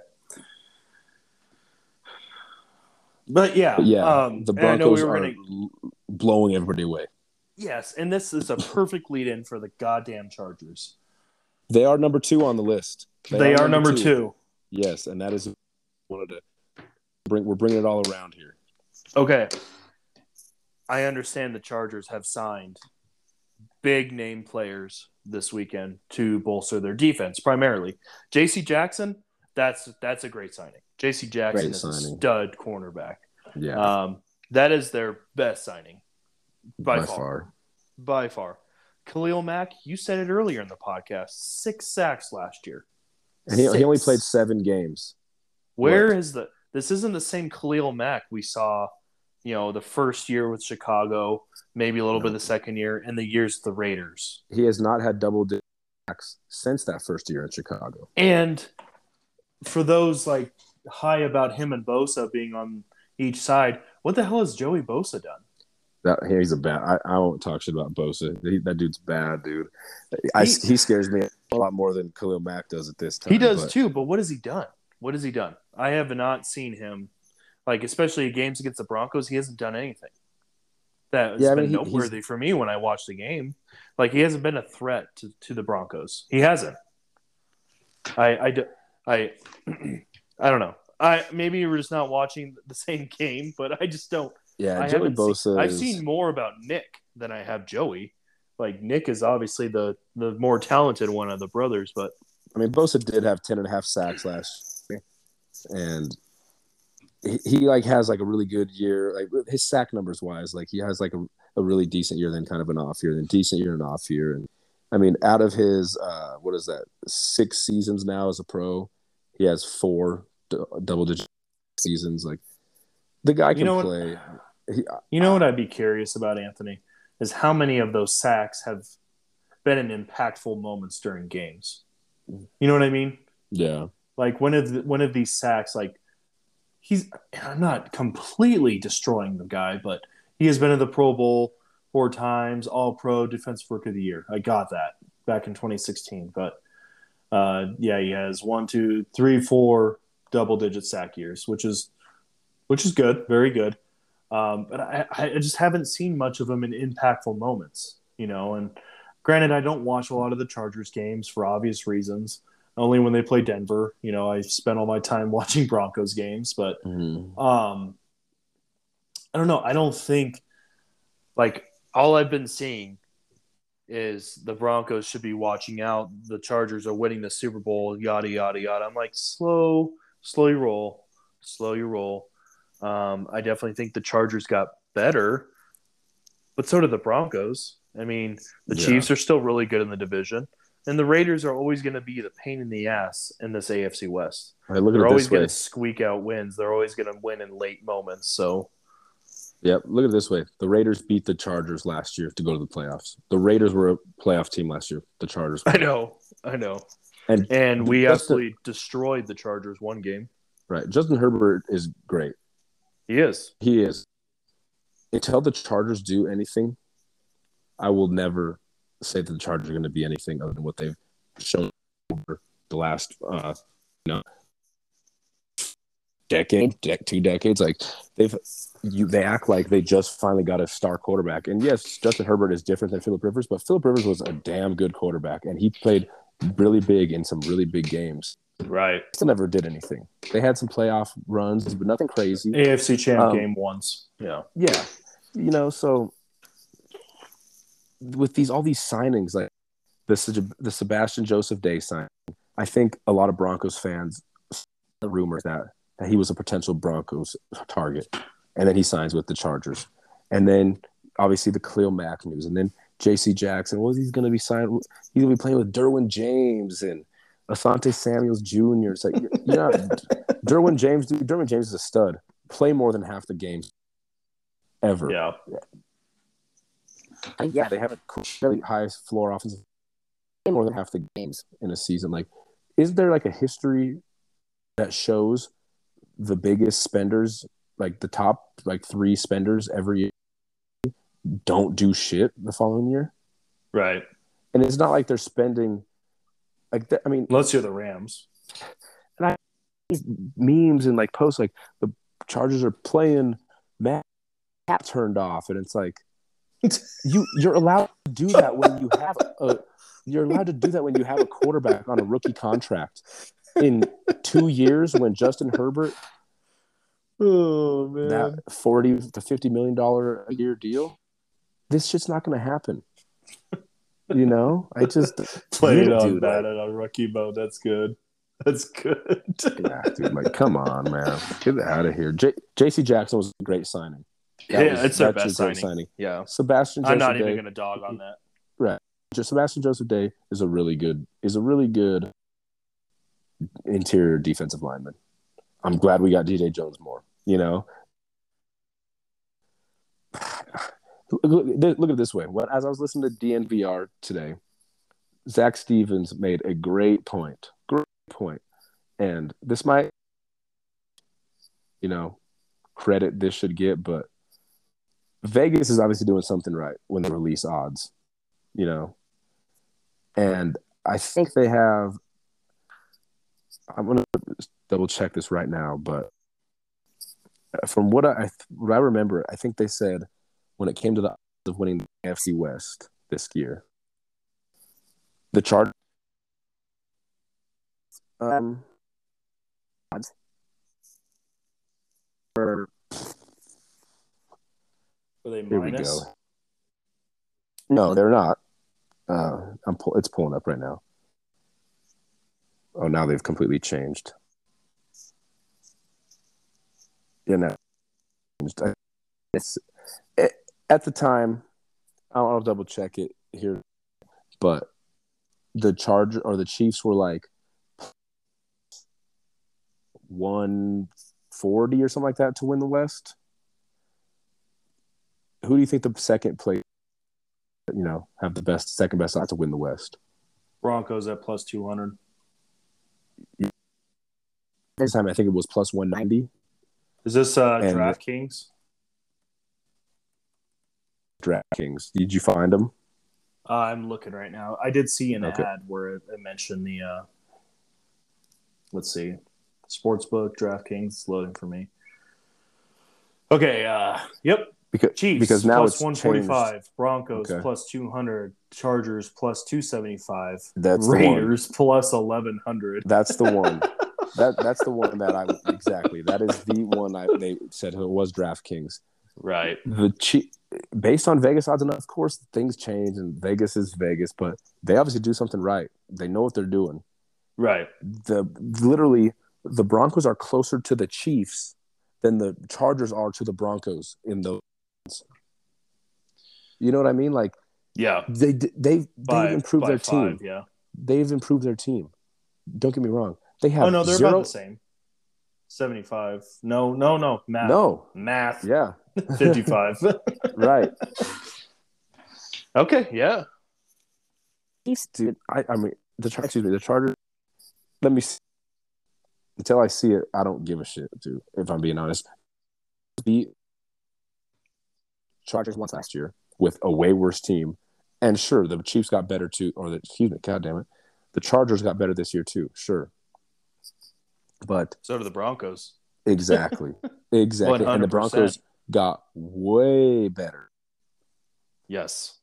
But yeah, But yeah, um, the and I know Broncos we were are gonna blowing everybody away. yes, and this is a perfect lead-in for the goddamn Chargers. They are number two on the list. They, are, number two. Yes, and that is wanted to bring. We're bringing it all around here. Okay. I understand the Chargers have signed big name players this weekend to bolster their defense primarily. JC Jackson, that's that's a great signing. JC Jackson Great is a stud cornerback. Yeah, Um, that is their best signing by, by far. far. By far. Khalil Mack, you said it earlier in the podcast, six sacks last year. And he, he only played seven games. Where What? is the? This isn't the same Khalil Mack we saw, you know, the first year with Chicago, maybe a little bit No. the second year, and the years the Raiders. He has not had double digit sacks since that first year in Chicago. And for those like high about him and Bosa being on each side, what the hell has Joey Bosa done? That he's a bad. I, I won't talk shit about Bosa. He, that dude's bad, dude. I, He- he, scares me a lot more than Khalil Mack does at this time. He does but- too, but what has he done? What has he done? I have not seen him, like especially games against the Broncos. He hasn't done anything. That has Yeah, I been mean, he- noteworthy for me when I watch the game. Like he hasn't been a threat to, to the Broncos. He hasn't. I I do- I I don't know. I maybe we're just not watching the same game, but I just don't. Yeah, I Joey Bosa. seen, I've seen more about Nick than I have Joey. Like Nick is obviously the the more talented one of the brothers, but I mean, Bosa did have ten and a half sacks last year, and he, he like has like a really good year. Like his sack numbers wise, like he has like a, a really decent year, then kind of an off year, then decent year and off year. And I mean, out of his uh, what is that six seasons now as a pro, he has four d- double digit seasons. Like the guy can You know what? play. He, You know what I'd be curious about, Anthony, is how many of those sacks have been in impactful moments during games. You know what I mean? yeah, Like one of the, one of these sacks, like he's I'm not completely destroying the guy, but he has been in the Pro Bowl four times, All Pro, Defensive Work of the Year. I got that back in 2016, but uh, yeah, he has one, two, three, four double digit sack years, which is which is good, very good. Um, but I, I just haven't seen much of him in impactful moments, you know. And granted, I don't watch a lot of the Chargers games for obvious reasons. Only when they play Denver, you know, I spent all my time watching Broncos games. But Mhm. um, I don't know. I don't think like all I've been seeing is the Broncos should be watching out. The Chargers are winning the Super Bowl. Yada yada yada. I'm like slow, slow your roll, slow your roll. Um, I definitely think the Chargers got better, but so did the Broncos. I mean, the Yeah. Chiefs are still really good in the division, and the Raiders are always going to be the pain in the ass in this AFC West. Right, look at They're always going to squeak out wins. They're always going to win in late moments. So yeah, Look at it this way. The Raiders beat the Chargers last year to go to the playoffs. The Raiders were a playoff team last year. The Chargers. I know, I know, And- and we absolutely destroyed the Chargers one game. Right. Justin Herbert is great. He is. He is. Until the Chargers do anything, I will never say that the Chargers are going to be anything other than what they've shown over the last, uh, you know, decade, dec two decades. Like they've you they act like they just finally got a star quarterback. And yes, Justin Herbert is different than Philip Rivers, but Philip Rivers was a damn good quarterback, and he played really big in some really big games. Right. Still never did anything. They had some playoff runs, but nothing crazy. AFC champ Um, game once. Yeah. Yeah, you know, so with these all these signings, like the the Sebastian Joseph Day sign, I think a lot of Broncos fans the rumors that that he was a potential Broncos target, and then he signs with the Chargers, and then obviously the Khalil Mack news, and then J.C. Jackson. Well, he's going to be signed. He's going to be playing with Derwin James and Asante Samuels Jr. It's like, yeah, Derwin James. Dude, Derwin James is a stud. Play more than half the games ever. Yeah. And yeah, they have a cool- really high floor offensive. play More than half the games in a season. Like, is there like a history that shows the biggest spenders, like the top like three spenders every year, don't do shit the following year? Right. And it's not like they're spending like that. I mean, Unless you're the Rams. And I these memes and like posts like the Chargers are playing Matt Cap turned off, and it's like you you're allowed to do that when you have a you're allowed to do that when you have a quarterback on a rookie contract in two years when Justin Herbert Oh man. that forty to fifty million dollar a year deal. This shit's not going to happen. You know, I just Played on bad at a rookie mode. That's good. That's good. yeah, dude, like come on, man, get out of here. J- J.C. Jackson was a great signing. That yeah, was- it's their a best great signing. Yeah. Sebastian Joseph I'm not Day, even gonna dog on that. Right, just Sebastian Joseph Day is a really good is a really good interior defensive lineman. I'm glad we got DJ Jones more. You know, look, look, look at it this way. When, as I was listening to DNVR today, Zac Stevens made a great point. Great point. point, and this might, you know, credit this should get, but Vegas is obviously doing something right when they release odds you know. And I think they have. I'm gonna double check this right now, but from what I what I remember, I think they said when it came to the odds of winning the AFC West this year, the chart. Um, odds were Were they Here we go. No, they're not. Uh, I'm pull- it's pulling up right now. Oh, now they've completely changed. You know, it's it, at the time. I'll, I'll double check it here, but the Charger or the Chiefs were like one forty or something like that to win the West. Who do you think the second place? You know, have the best second best odds to win the West. Broncos at plus two hundred. This time, I think it was plus one ninety. Is this uh, And- DraftKings? DraftKings. Did you find them? Uh, I'm looking right now. I did see an Okay. ad where it, it mentioned the. Uh, let's see, sportsbook DraftKings It's loading for me. Okay. Uh, yep. Because Chiefs because now plus it's one changed. forty five. Broncos Okay. plus two hundred. Chargers plus two seventy five. That's the one. Raiders plus eleven hundred. That's the one. that that's the one that I exactly. That is the one I they said it was DraftKings. Right. The Chi- based on Vegas odds, and of course things change, and Vegas is Vegas, but they obviously do something right. They know what they're doing. Right. the literally the Broncos are closer to the Chiefs than the Chargers are to the Broncos in those. You know what I mean? Like Yeah. they they By- they've improved their team. Yeah. They've improved their team. Don't get me wrong. They have Oh no, they're zero. about the same. Seventy five. No, no, no. Math. No, Math. yeah, Fifty five. right. okay. Yeah. Dude, I, I mean the Char- excuse me the Chargers. Let me see. until I see it. I don't give a shit, dude. If I'm being honest, beat Chargers once last year with a way worse team, and sure the Chiefs got better too. Or the excuse me, God damn it, the Chargers got better this year too. Sure, but So do the Broncos. exactly, exactly, and the Broncos got way better. Yes.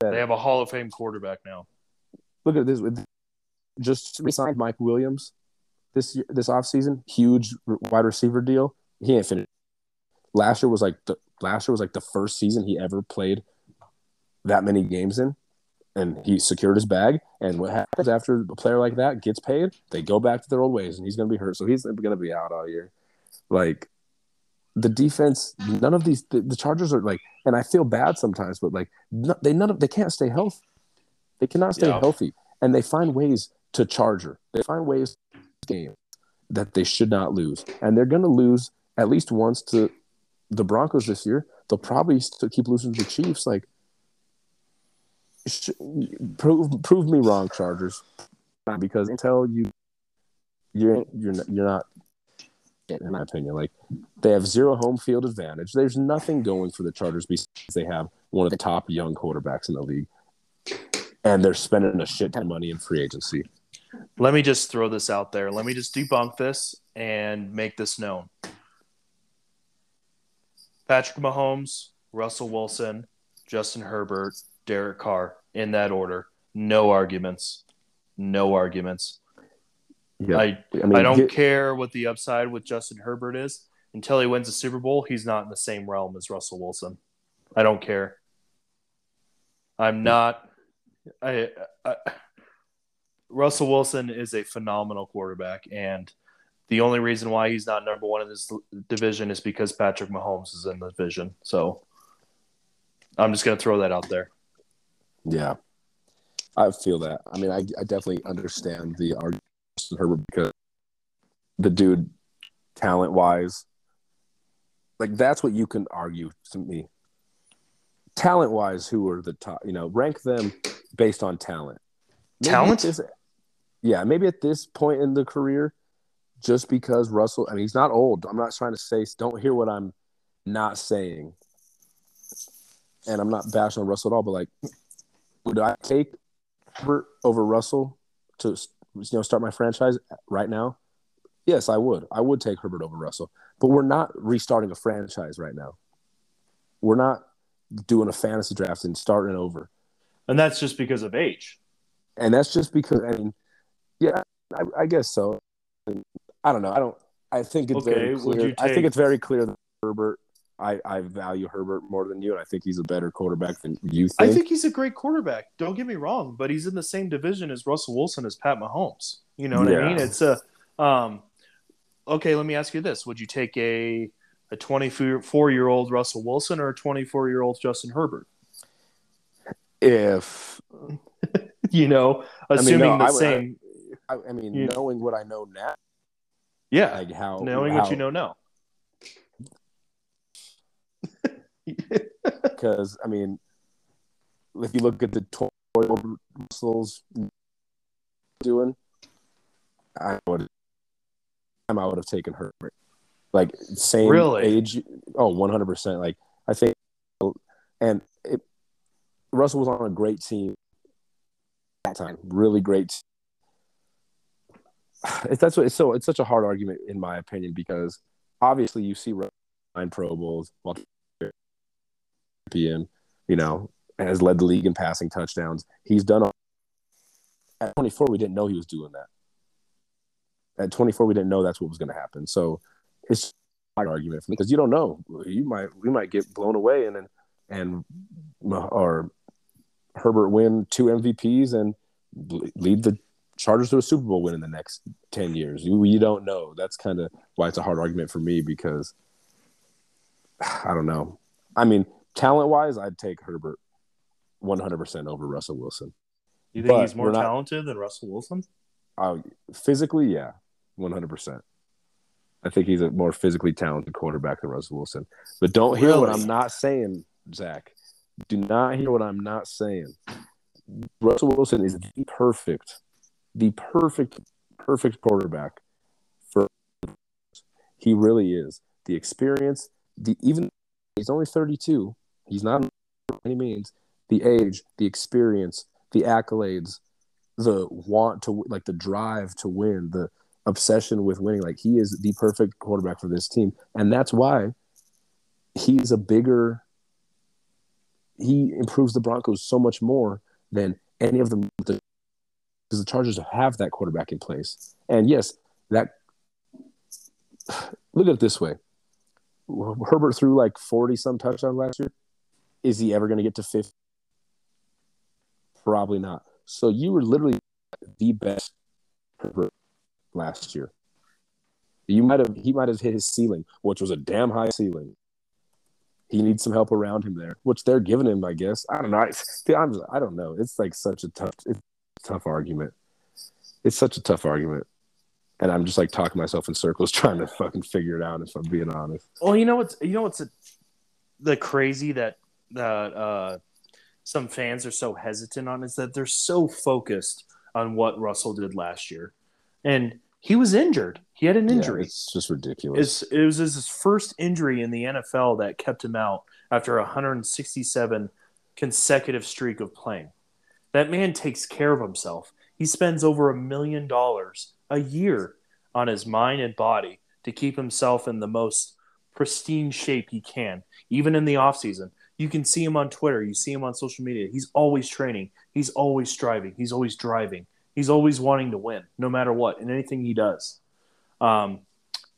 Better. They have a Hall of Fame quarterback now. Look at this. Just signed Mike Williams this year, this offseason. Huge wide receiver deal. He ain't finished. Last year was like the last year was like the first season he ever played that many games in, and he secured his bag. And what happens after a player like that gets paid? They go back to their old ways, and he's going to be hurt. So he's going to be out all year. Like the defense, none of these the, the, Chargers are like, and I feel bad sometimes, but like no, they none of they can't stay healthy. They cannot stay yeah. healthy, and they find ways to charger. They find ways game that they should not lose, and they're going to lose at least once to the Broncos this year. They'll probably still keep losing to the Chiefs. Like, prove prove me wrong, Chargers, because until you you're you're you're not in my opinion. Like they have zero home field advantage. There's nothing going for the Chargers because they have one of the top young quarterbacks in the league, and they're spending a shit ton of money in free agency. Let me just throw this out there. Let me just debunk this and make this known. Patrick Mahomes, Russell Wilson, Justin Herbert, Derek Carr in that order. No arguments. No arguments. Yeah. I, I, mean, I don't get, care what the upside with Justin Herbert is. Until he wins a Super Bowl, he's not in the same realm as Russell Wilson. I don't care. I'm not. I, I Russell Wilson is a phenomenal quarterback, and the only reason why he's not number one in this division is because Patrick Mahomes is in the division. So I'm just going to throw that out there. Yeah, I feel that. I mean, I, I definitely understand the argument Herbert because the dude, talent wise, like that's what you can argue to me. Talent wise, who are the top? You know, rank them based on talent. Maybe talent is, yeah, maybe at this point in the career, just because Russell, I mean, he's not old. I'm not trying to say. Don't hear what I'm not saying, and I'm not bashing on Russell at all. But like, would I take Herbert over Russell to you know start my franchise right now? Yes, I would. I would take Herbert over Russell. But we're not restarting a franchise right now. We're not doing a fantasy draft and starting over. And that's just because of age. And that's just because I mean, yeah, I, I guess so. I don't know. I don't. I think it's okay, very clear. Take... I think it's very clear that Herbert I, I value Herbert more than you, and I think he's a better quarterback than you think. I think he's a great quarterback. Don't get me wrong, but he's in the same division as Russell Wilson as Pat Mahomes. You know what yeah. I mean? It's a um, okay. Let me ask you this: Would you take a a 24 year old Russell Wilson or a 24 year old Justin Herbert? If you know, assuming I mean, no, the I, same. I, I mean, you, knowing what I know now. Yeah, like how knowing how, what you know now because I mean, if you look at the toy Russell's doing, I would, I would have taken her. Like same really? age, oh, one hundred percent. Like I think, and it, Russell was on a great team that time, really great. That's what it's so it's such a hard argument in my opinion because obviously you see nine Pro Bowls PM, you know, has led the league in passing touchdowns. He's done at 24. We didn't know he was doing that. At 24, we didn't know that's what was going to happen. So it's an argument for me because you don't know. You might we might get blown away and then and uh, or Herbert win two MVPs and lead the Chargers to a Super Bowl win in the next 10 years. You, you don't know. That's kind of why it's a hard argument for me because I don't know. I mean, talent wise, I'd take Herbert 100% over Russell Wilson. You think but he's more talented than Russell Wilson? Uh, physically, yeah, 100%. I think he's a more physically talented quarterback than Russell Wilson. But don't hear really? what I'm not saying, Zach. Do not hear what I'm not saying. Russell Wilson is the perfect, the perfect, perfect quarterback for. He really is. The experience, the even he's only 32. He's not by any means the age, the experience, the accolades, the want to like the drive to win, the obsession with winning. Like he is the perfect quarterback for this team, and that's why he's a bigger. He improves the Broncos so much more than any of them because the Chargers have that quarterback in place. And yes, that look at it this way: Herbert threw like forty some touchdowns last year. Is he ever going to get to fifty? Probably not. So you were literally the best Herbert last year. You might have he might have hit his ceiling, which was a damn high ceiling. He needs some help around him there, which they're giving him, I guess. I don't know. I, I'm, I don't know. It's like such a tough, tough argument. It's such a tough argument, and I'm just like talking myself in circles trying to fucking figure it out. If I'm being honest. Well, you know what's you know what's a, the crazy that that uh, some fans are so hesitant on is that they're so focused on what Russell did last year, and he was injured. He had an injury. Yeah, it's just ridiculous. It's, it was his first injury in the NFL that kept him out after a 167 consecutive streak of playing. That man takes care of himself. He spends over a million dollars a year on his mind and body to keep himself in the most pristine shape he can, even in the off season. You can see him on Twitter, you see him on social media. He's always training, he's always striving, he's always driving, he's always wanting to win, no matter what, in anything he does. Um,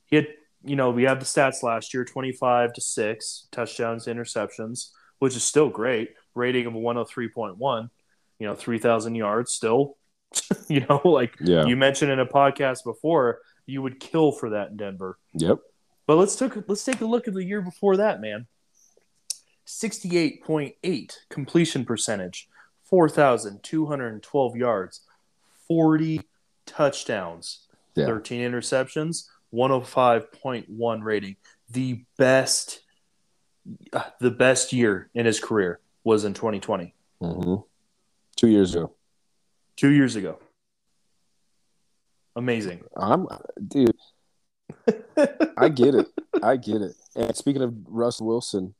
he had, you know, we have the stats last year 25 to 6 touchdowns, interceptions, which is still great. Rating of 103.1, you know, 3,000 yards still. you know, like Yeah. you mentioned in a podcast before, you would kill for that in Denver. Yep. But let's take let's take a look at the year before that, man. 68.8 completion percentage, 4,212 yards, 40 touchdowns, Yeah. 13 interceptions, 105.1 rating. The best uh, the best year in his career was in 2020, hmm Two years ago. 2 years ago. Amazing. I'm, dude. I get it. I get it. And speaking of Russ Wilson,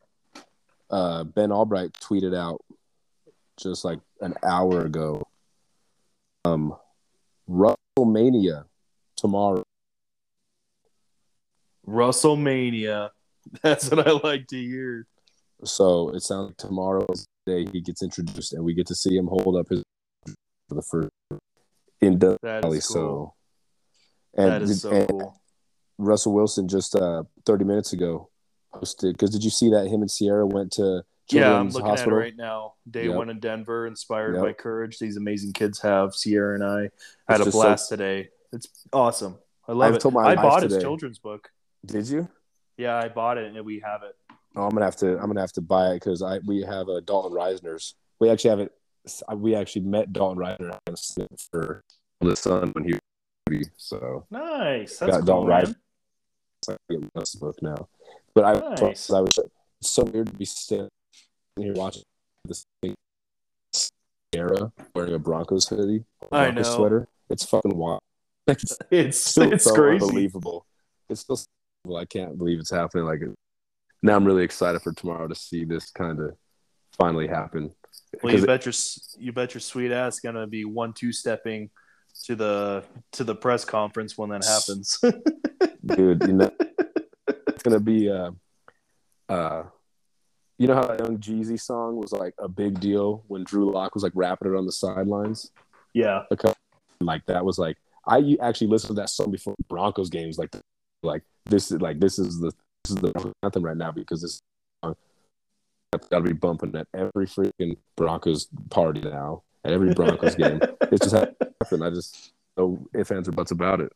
uh, Ben Albright tweeted out just like an hour ago. Um, WrestleMania tomorrow. WrestleMania. That's what I like to hear. So it sounds like tomorrow's day he gets introduced, and we get to see him hold up his for the first in Death Valley. cool. So, and, that is so and cool. Russell Wilson just uh, 30 minutes ago posted because did you see that him and Ciara went to Yeah, I'm Children's looking Hospital? at it right now. Day Yep. one in Denver, inspired Yep. by courage these amazing kids have. Ciara and I had It's a blast today. It's awesome. I love I've it. told my I bought his children's book. Did you? Yeah, I bought it and we have it. Oh, I'm gonna have to. I'm gonna have to buy it because I we have a Dalton Reisner's. We actually have it. We actually met Dalton Reisner for the son when he was baby, so Nice. That's Got cool, Dalton. Reisner. I get this book now. But I, Nice. I was so weird to be standing here watching this thing era wearing a Broncos hoodie, a I Broncos know. sweater. It's fucking wild. It's It's still it's so crazy. unbelievable. It's still well, I can't believe it's happening. Like now, I'm really excited for tomorrow to see this kind of finally happen. Well, you bet your you bet your sweet ass gonna be one two stepping to the to the press conference when that happens. dude, you know, it's gonna be uh, uh, you know how that young Jeezy song was like a big deal when Drew Lock was like rapping it on the sidelines. yeah, Like that was like I actually listened to that song before Broncos games. Like, like this is like this is the this is the anthem right now because uh, this song got to be bumping at every freaking Broncos party now at every Broncos game. It's just happened. I just no ifs ands or buts about it.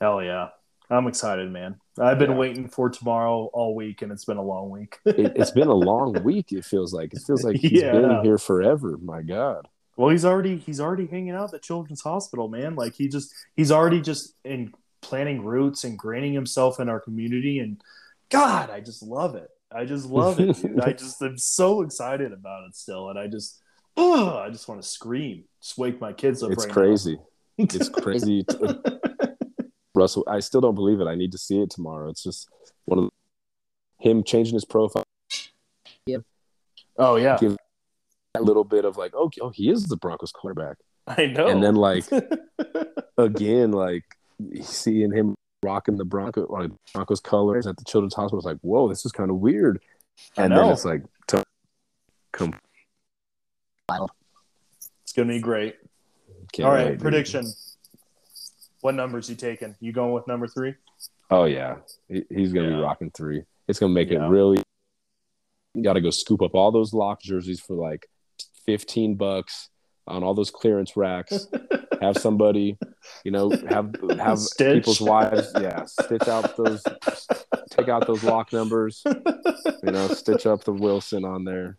hell yeah, I'm excited, man. I've been Yeah. waiting for tomorrow all week, and it's been a long week. it, it's been a long week. It feels like it feels like he's Yeah. been here forever. My God, Well, he's already he's already hanging out at the Children's Hospital, man. Like he just he's already just in planting roots, ingraining himself in our community, and God, I just love it. I just love it. dude. I just am so excited about it still, and I just oh, I just want to scream, just wake my kids up. it's right crazy. now. It's crazy. Russell, I still don't believe it. I need to see it tomorrow. It's just one of the, him changing his profile. oh yeah, Give a little bit of like, okay, oh, he is the Broncos quarterback, I know. and then like again, like seeing him rocking the Bronco like Broncos colors at the Children's Hospital. It's like, whoa, this is kind of weird. And then it's like, to, come, It's gonna be great. can't All right, wait, dude. prediction. What numbers you taking? You going with number three? Oh yeah, He- he's gonna Yeah. be rocking three. It's gonna make Yeah. it really. You got to go scoop up all those lock jerseys for like fifteen bucks on all those clearance racks. have somebody, you know, have have Stitch. people's wives, yeah, stitch out those, take out those lock numbers, you know, stitch up the Wilson on there,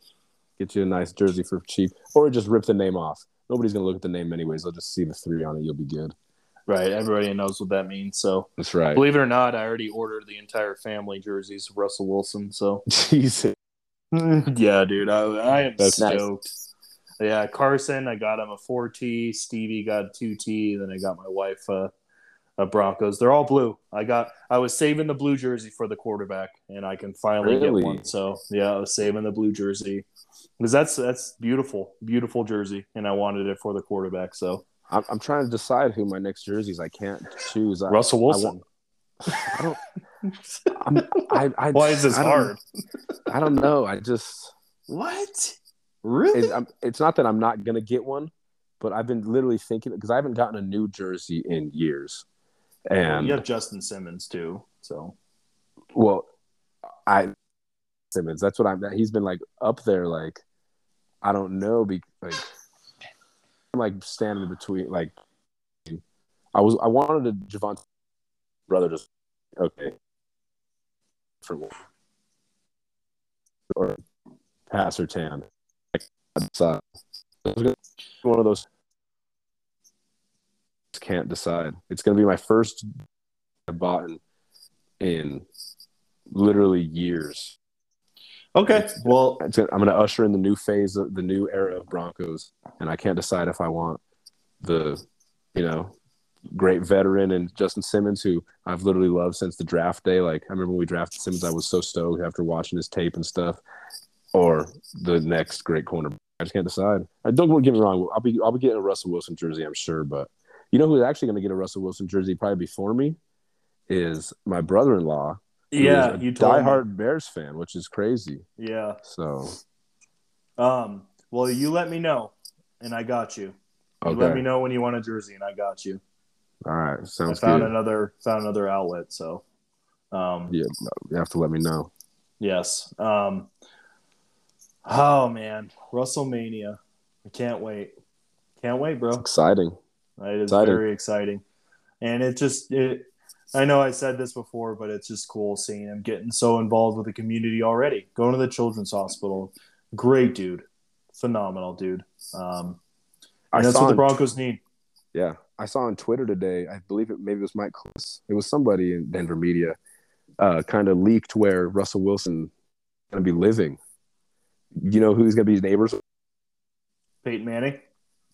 get you a nice jersey for cheap, or just rip the name off. Nobody's gonna look at the name anyways. They'll just see the three on it. You'll be good. Right, everybody knows what that means. So, That's right. believe it or not, I already ordered the entire family jerseys of Russell Wilson. So, Jesus. yeah, dude, I, I am That's nice. Yeah, Carson, I got him a 4T. Stevie got a 2T. Then I got my wife uh, a Broncos. They're all blue. I got. I was saving the blue jersey for the quarterback, and I can finally Really? get one. So yeah, I was saving the blue jersey because that's that's beautiful, beautiful jersey, and I wanted it for the quarterback. So I'm, I'm trying to decide who my next jersey is. I can't choose. I, Russell I, Wilson. I don't. I, I, Why is this I don't- hard? I don't know. I just. What? Really? It's, I'm, um, it's not that I'm not gonna get one, but I've been literally thinking because I haven't gotten a new jersey in years, and you have Justin Simmons too. So well, I Simmons. That's what I'm. He's been like up there. Like I don't know. Be like I'm like standing between. Like I was. I wanted a Javonte brother. Just okay. One. Or Pat Surtain. Uh, one of those. Can't decide. It's gonna be my first I bought in, in literally years. okay, well, It's I'm going to usher in the new phase of the new era of Broncos, and I can't decide if I want the, you know, great veteran and Justin Simmons, who I've literally loved since the draft day. Like I remember when we drafted Simmons, I was so stoked after watching his tape and stuff, or the next great corner. I just can't decide. I don't get me wrong. I'll be I'll be getting a Russell Wilson jersey, I'm sure, but you know who's actually going to get a Russell Wilson jersey probably before me is my brother-in-law. yeah, you me. diehard Bears fan, which is crazy. Yeah. So Um. Well, you let me know, and I got you. You okay, let me know when you want a jersey, and I got you. all right, I sounds found good. another found another outlet. So, um, Yeah, you have to let me know. yes. Um. Oh man, WrestleMania! I can't wait. Can't wait, bro. Exciting. It is Exciting. very exciting, and it just it. I know I said this before, but it's just cool seeing him getting so involved with the community already. Going to the children's hospital, great dude, phenomenal dude. Um, I and that's what the on, Broncos need. yeah, I saw on Twitter today. I believe it maybe it was Mike. It was somebody in Denver media, uh, kind of leaked where Russell Wilson going to be living. You know who's going to be his neighbors? Peyton Manning.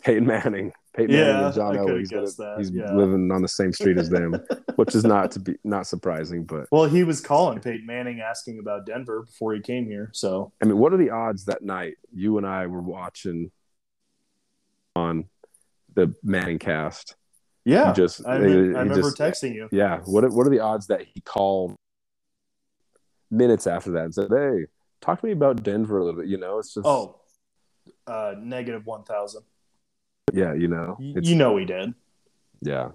Peyton Manning. Peyton Yeah, Manning and John Elway. He's, gonna- he's yeah. living on the same street as them, which is not to be not surprising. But Well, he was calling Peyton Manning asking about Denver before he came here. So I mean, what are the odds that night you and I were watching on the Manning cast? yeah, You just I, he- remember, he I remember just- texting you. Yeah. What are, what are the odds that he called minutes after that and said, "Hey, talk to me about Denver a little bit"? You know, it's just Oh, uh, negative one thousand. yeah, you know, You know he did yeah,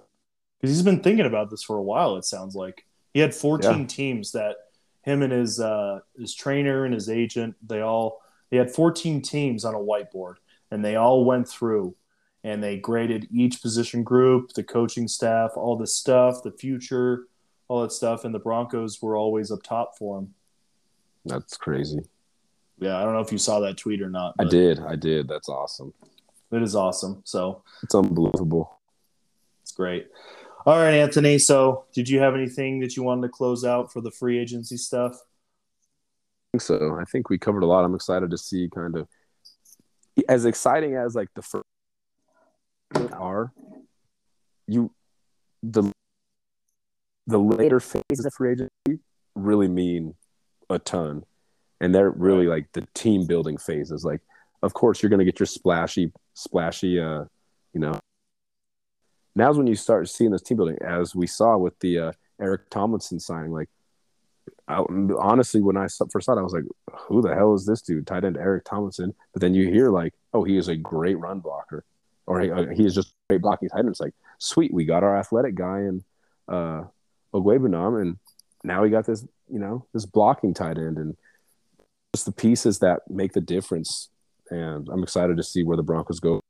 because he's been thinking about this for a while. It sounds like he had fourteen teams that him and his uh, his trainer and his agent they all they had fourteen teams on a whiteboard and they all went through and they graded each position group, the coaching staff, all the stuff, the future, all that stuff, and the Broncos were always up top for him. That's crazy. Yeah, I don't know if you saw that tweet or not. I did, I did. That's awesome. It is awesome. So It's unbelievable. it's great. All right, Anthony. So, did you have anything that you wanted to close out for the free agency stuff? I think so. I think we covered a lot. I'm excited to see kind of as exciting as like the first are you the the later phases of free agency really mean a ton and they're really like the team building phases like of course you're going to get your splashy splashy uh you know now's when you start seeing this team building as we saw with the uh Eric Tomlinson signing. Like, I, honestly, when I first saw it, I was like, "Who the hell is this dude?" Tight end Eric Tomlinson. But then you hear like, "Oh, he is a great run blocker," or "He, uh, he is just great blocking tight end." It's like, sweet, we got our athletic guy in uh, Okwuegbunam, and now we got this, you know, this blocking tight end, and just the pieces that make the difference. And I'm excited to see where the Broncos go.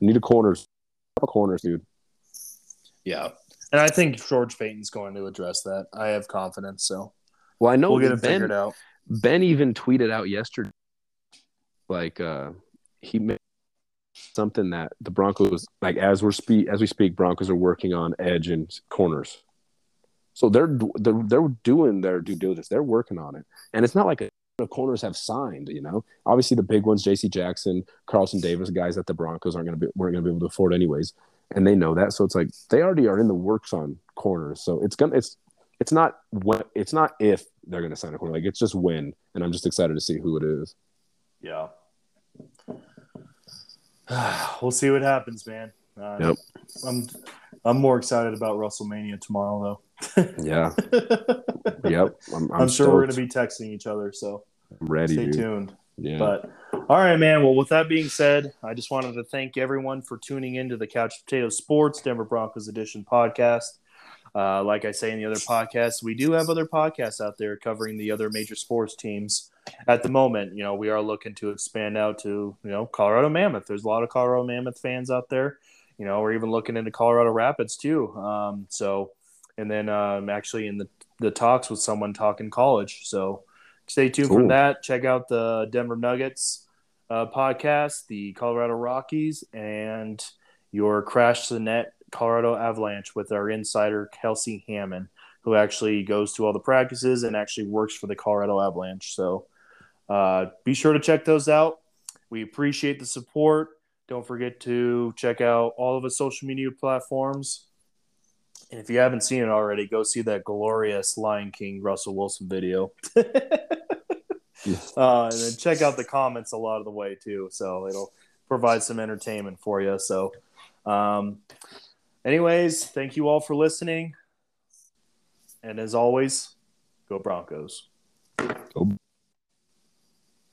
need a corners, corners, dude. Yeah, and I think George Paton's going to address that. I have confidence. So, well, I know we'll get it ben, figured out. Ben even tweeted out yesterday, like uh, he made something that the Broncos, like as we're speak as we speak, Broncos are working on edge and corners. So they're they're they're doing their due diligence. They're working on it, and it's not like a of corners have signed. You know, obviously the big ones, J.C. Jackson, Carlton Davis, guys that the Broncos aren't going to be weren't going to be able to afford anyways, and they know that. So it's like they already are in the works on corners. So it's gonna it's it's not when it's not if they're going to sign a corner. Like it's just when, and I'm just excited to see who it is. Yeah. we'll see what happens, man. Uh, yep. I'm I'm more excited about WrestleMania tomorrow, though. yeah. Yep. I'm, I'm, I'm sure we're going to be texting each other, so I'm ready. Stay dude. tuned. Yeah. But all right, man. Well, with that being said, I just wanted to thank everyone for tuning into the Couch Potato Sports Denver Broncos Edition podcast. Uh, like I say in the other podcasts, we do have other podcasts out there covering the other major sports teams. At the moment, you know, we are looking to expand out to, you know, Colorado Mammoth. There's a lot of Colorado Mammoth fans out there. You know, we're even looking into Colorado Rapids too. Um, so, and then um, actually in the, the talks with someone talking college. So stay tuned cool. for that. Check out the Denver Nuggets uh, podcast, the Colorado Rockies, and your Crash the Net Colorado Avalanche with our insider Kelsey Hammond, who actually goes to all the practices and actually works for the Colorado Avalanche. So uh, be sure to check those out. We appreciate the support. Don't forget to check out all of the social media platforms. And if you haven't seen it already, go see that glorious Lion King Russell Wilson video. uh, and then check out the comments a lot of the way too. So it'll provide some entertainment for you. So, um, anyways, thank you all for listening. And as always, go Broncos. Go.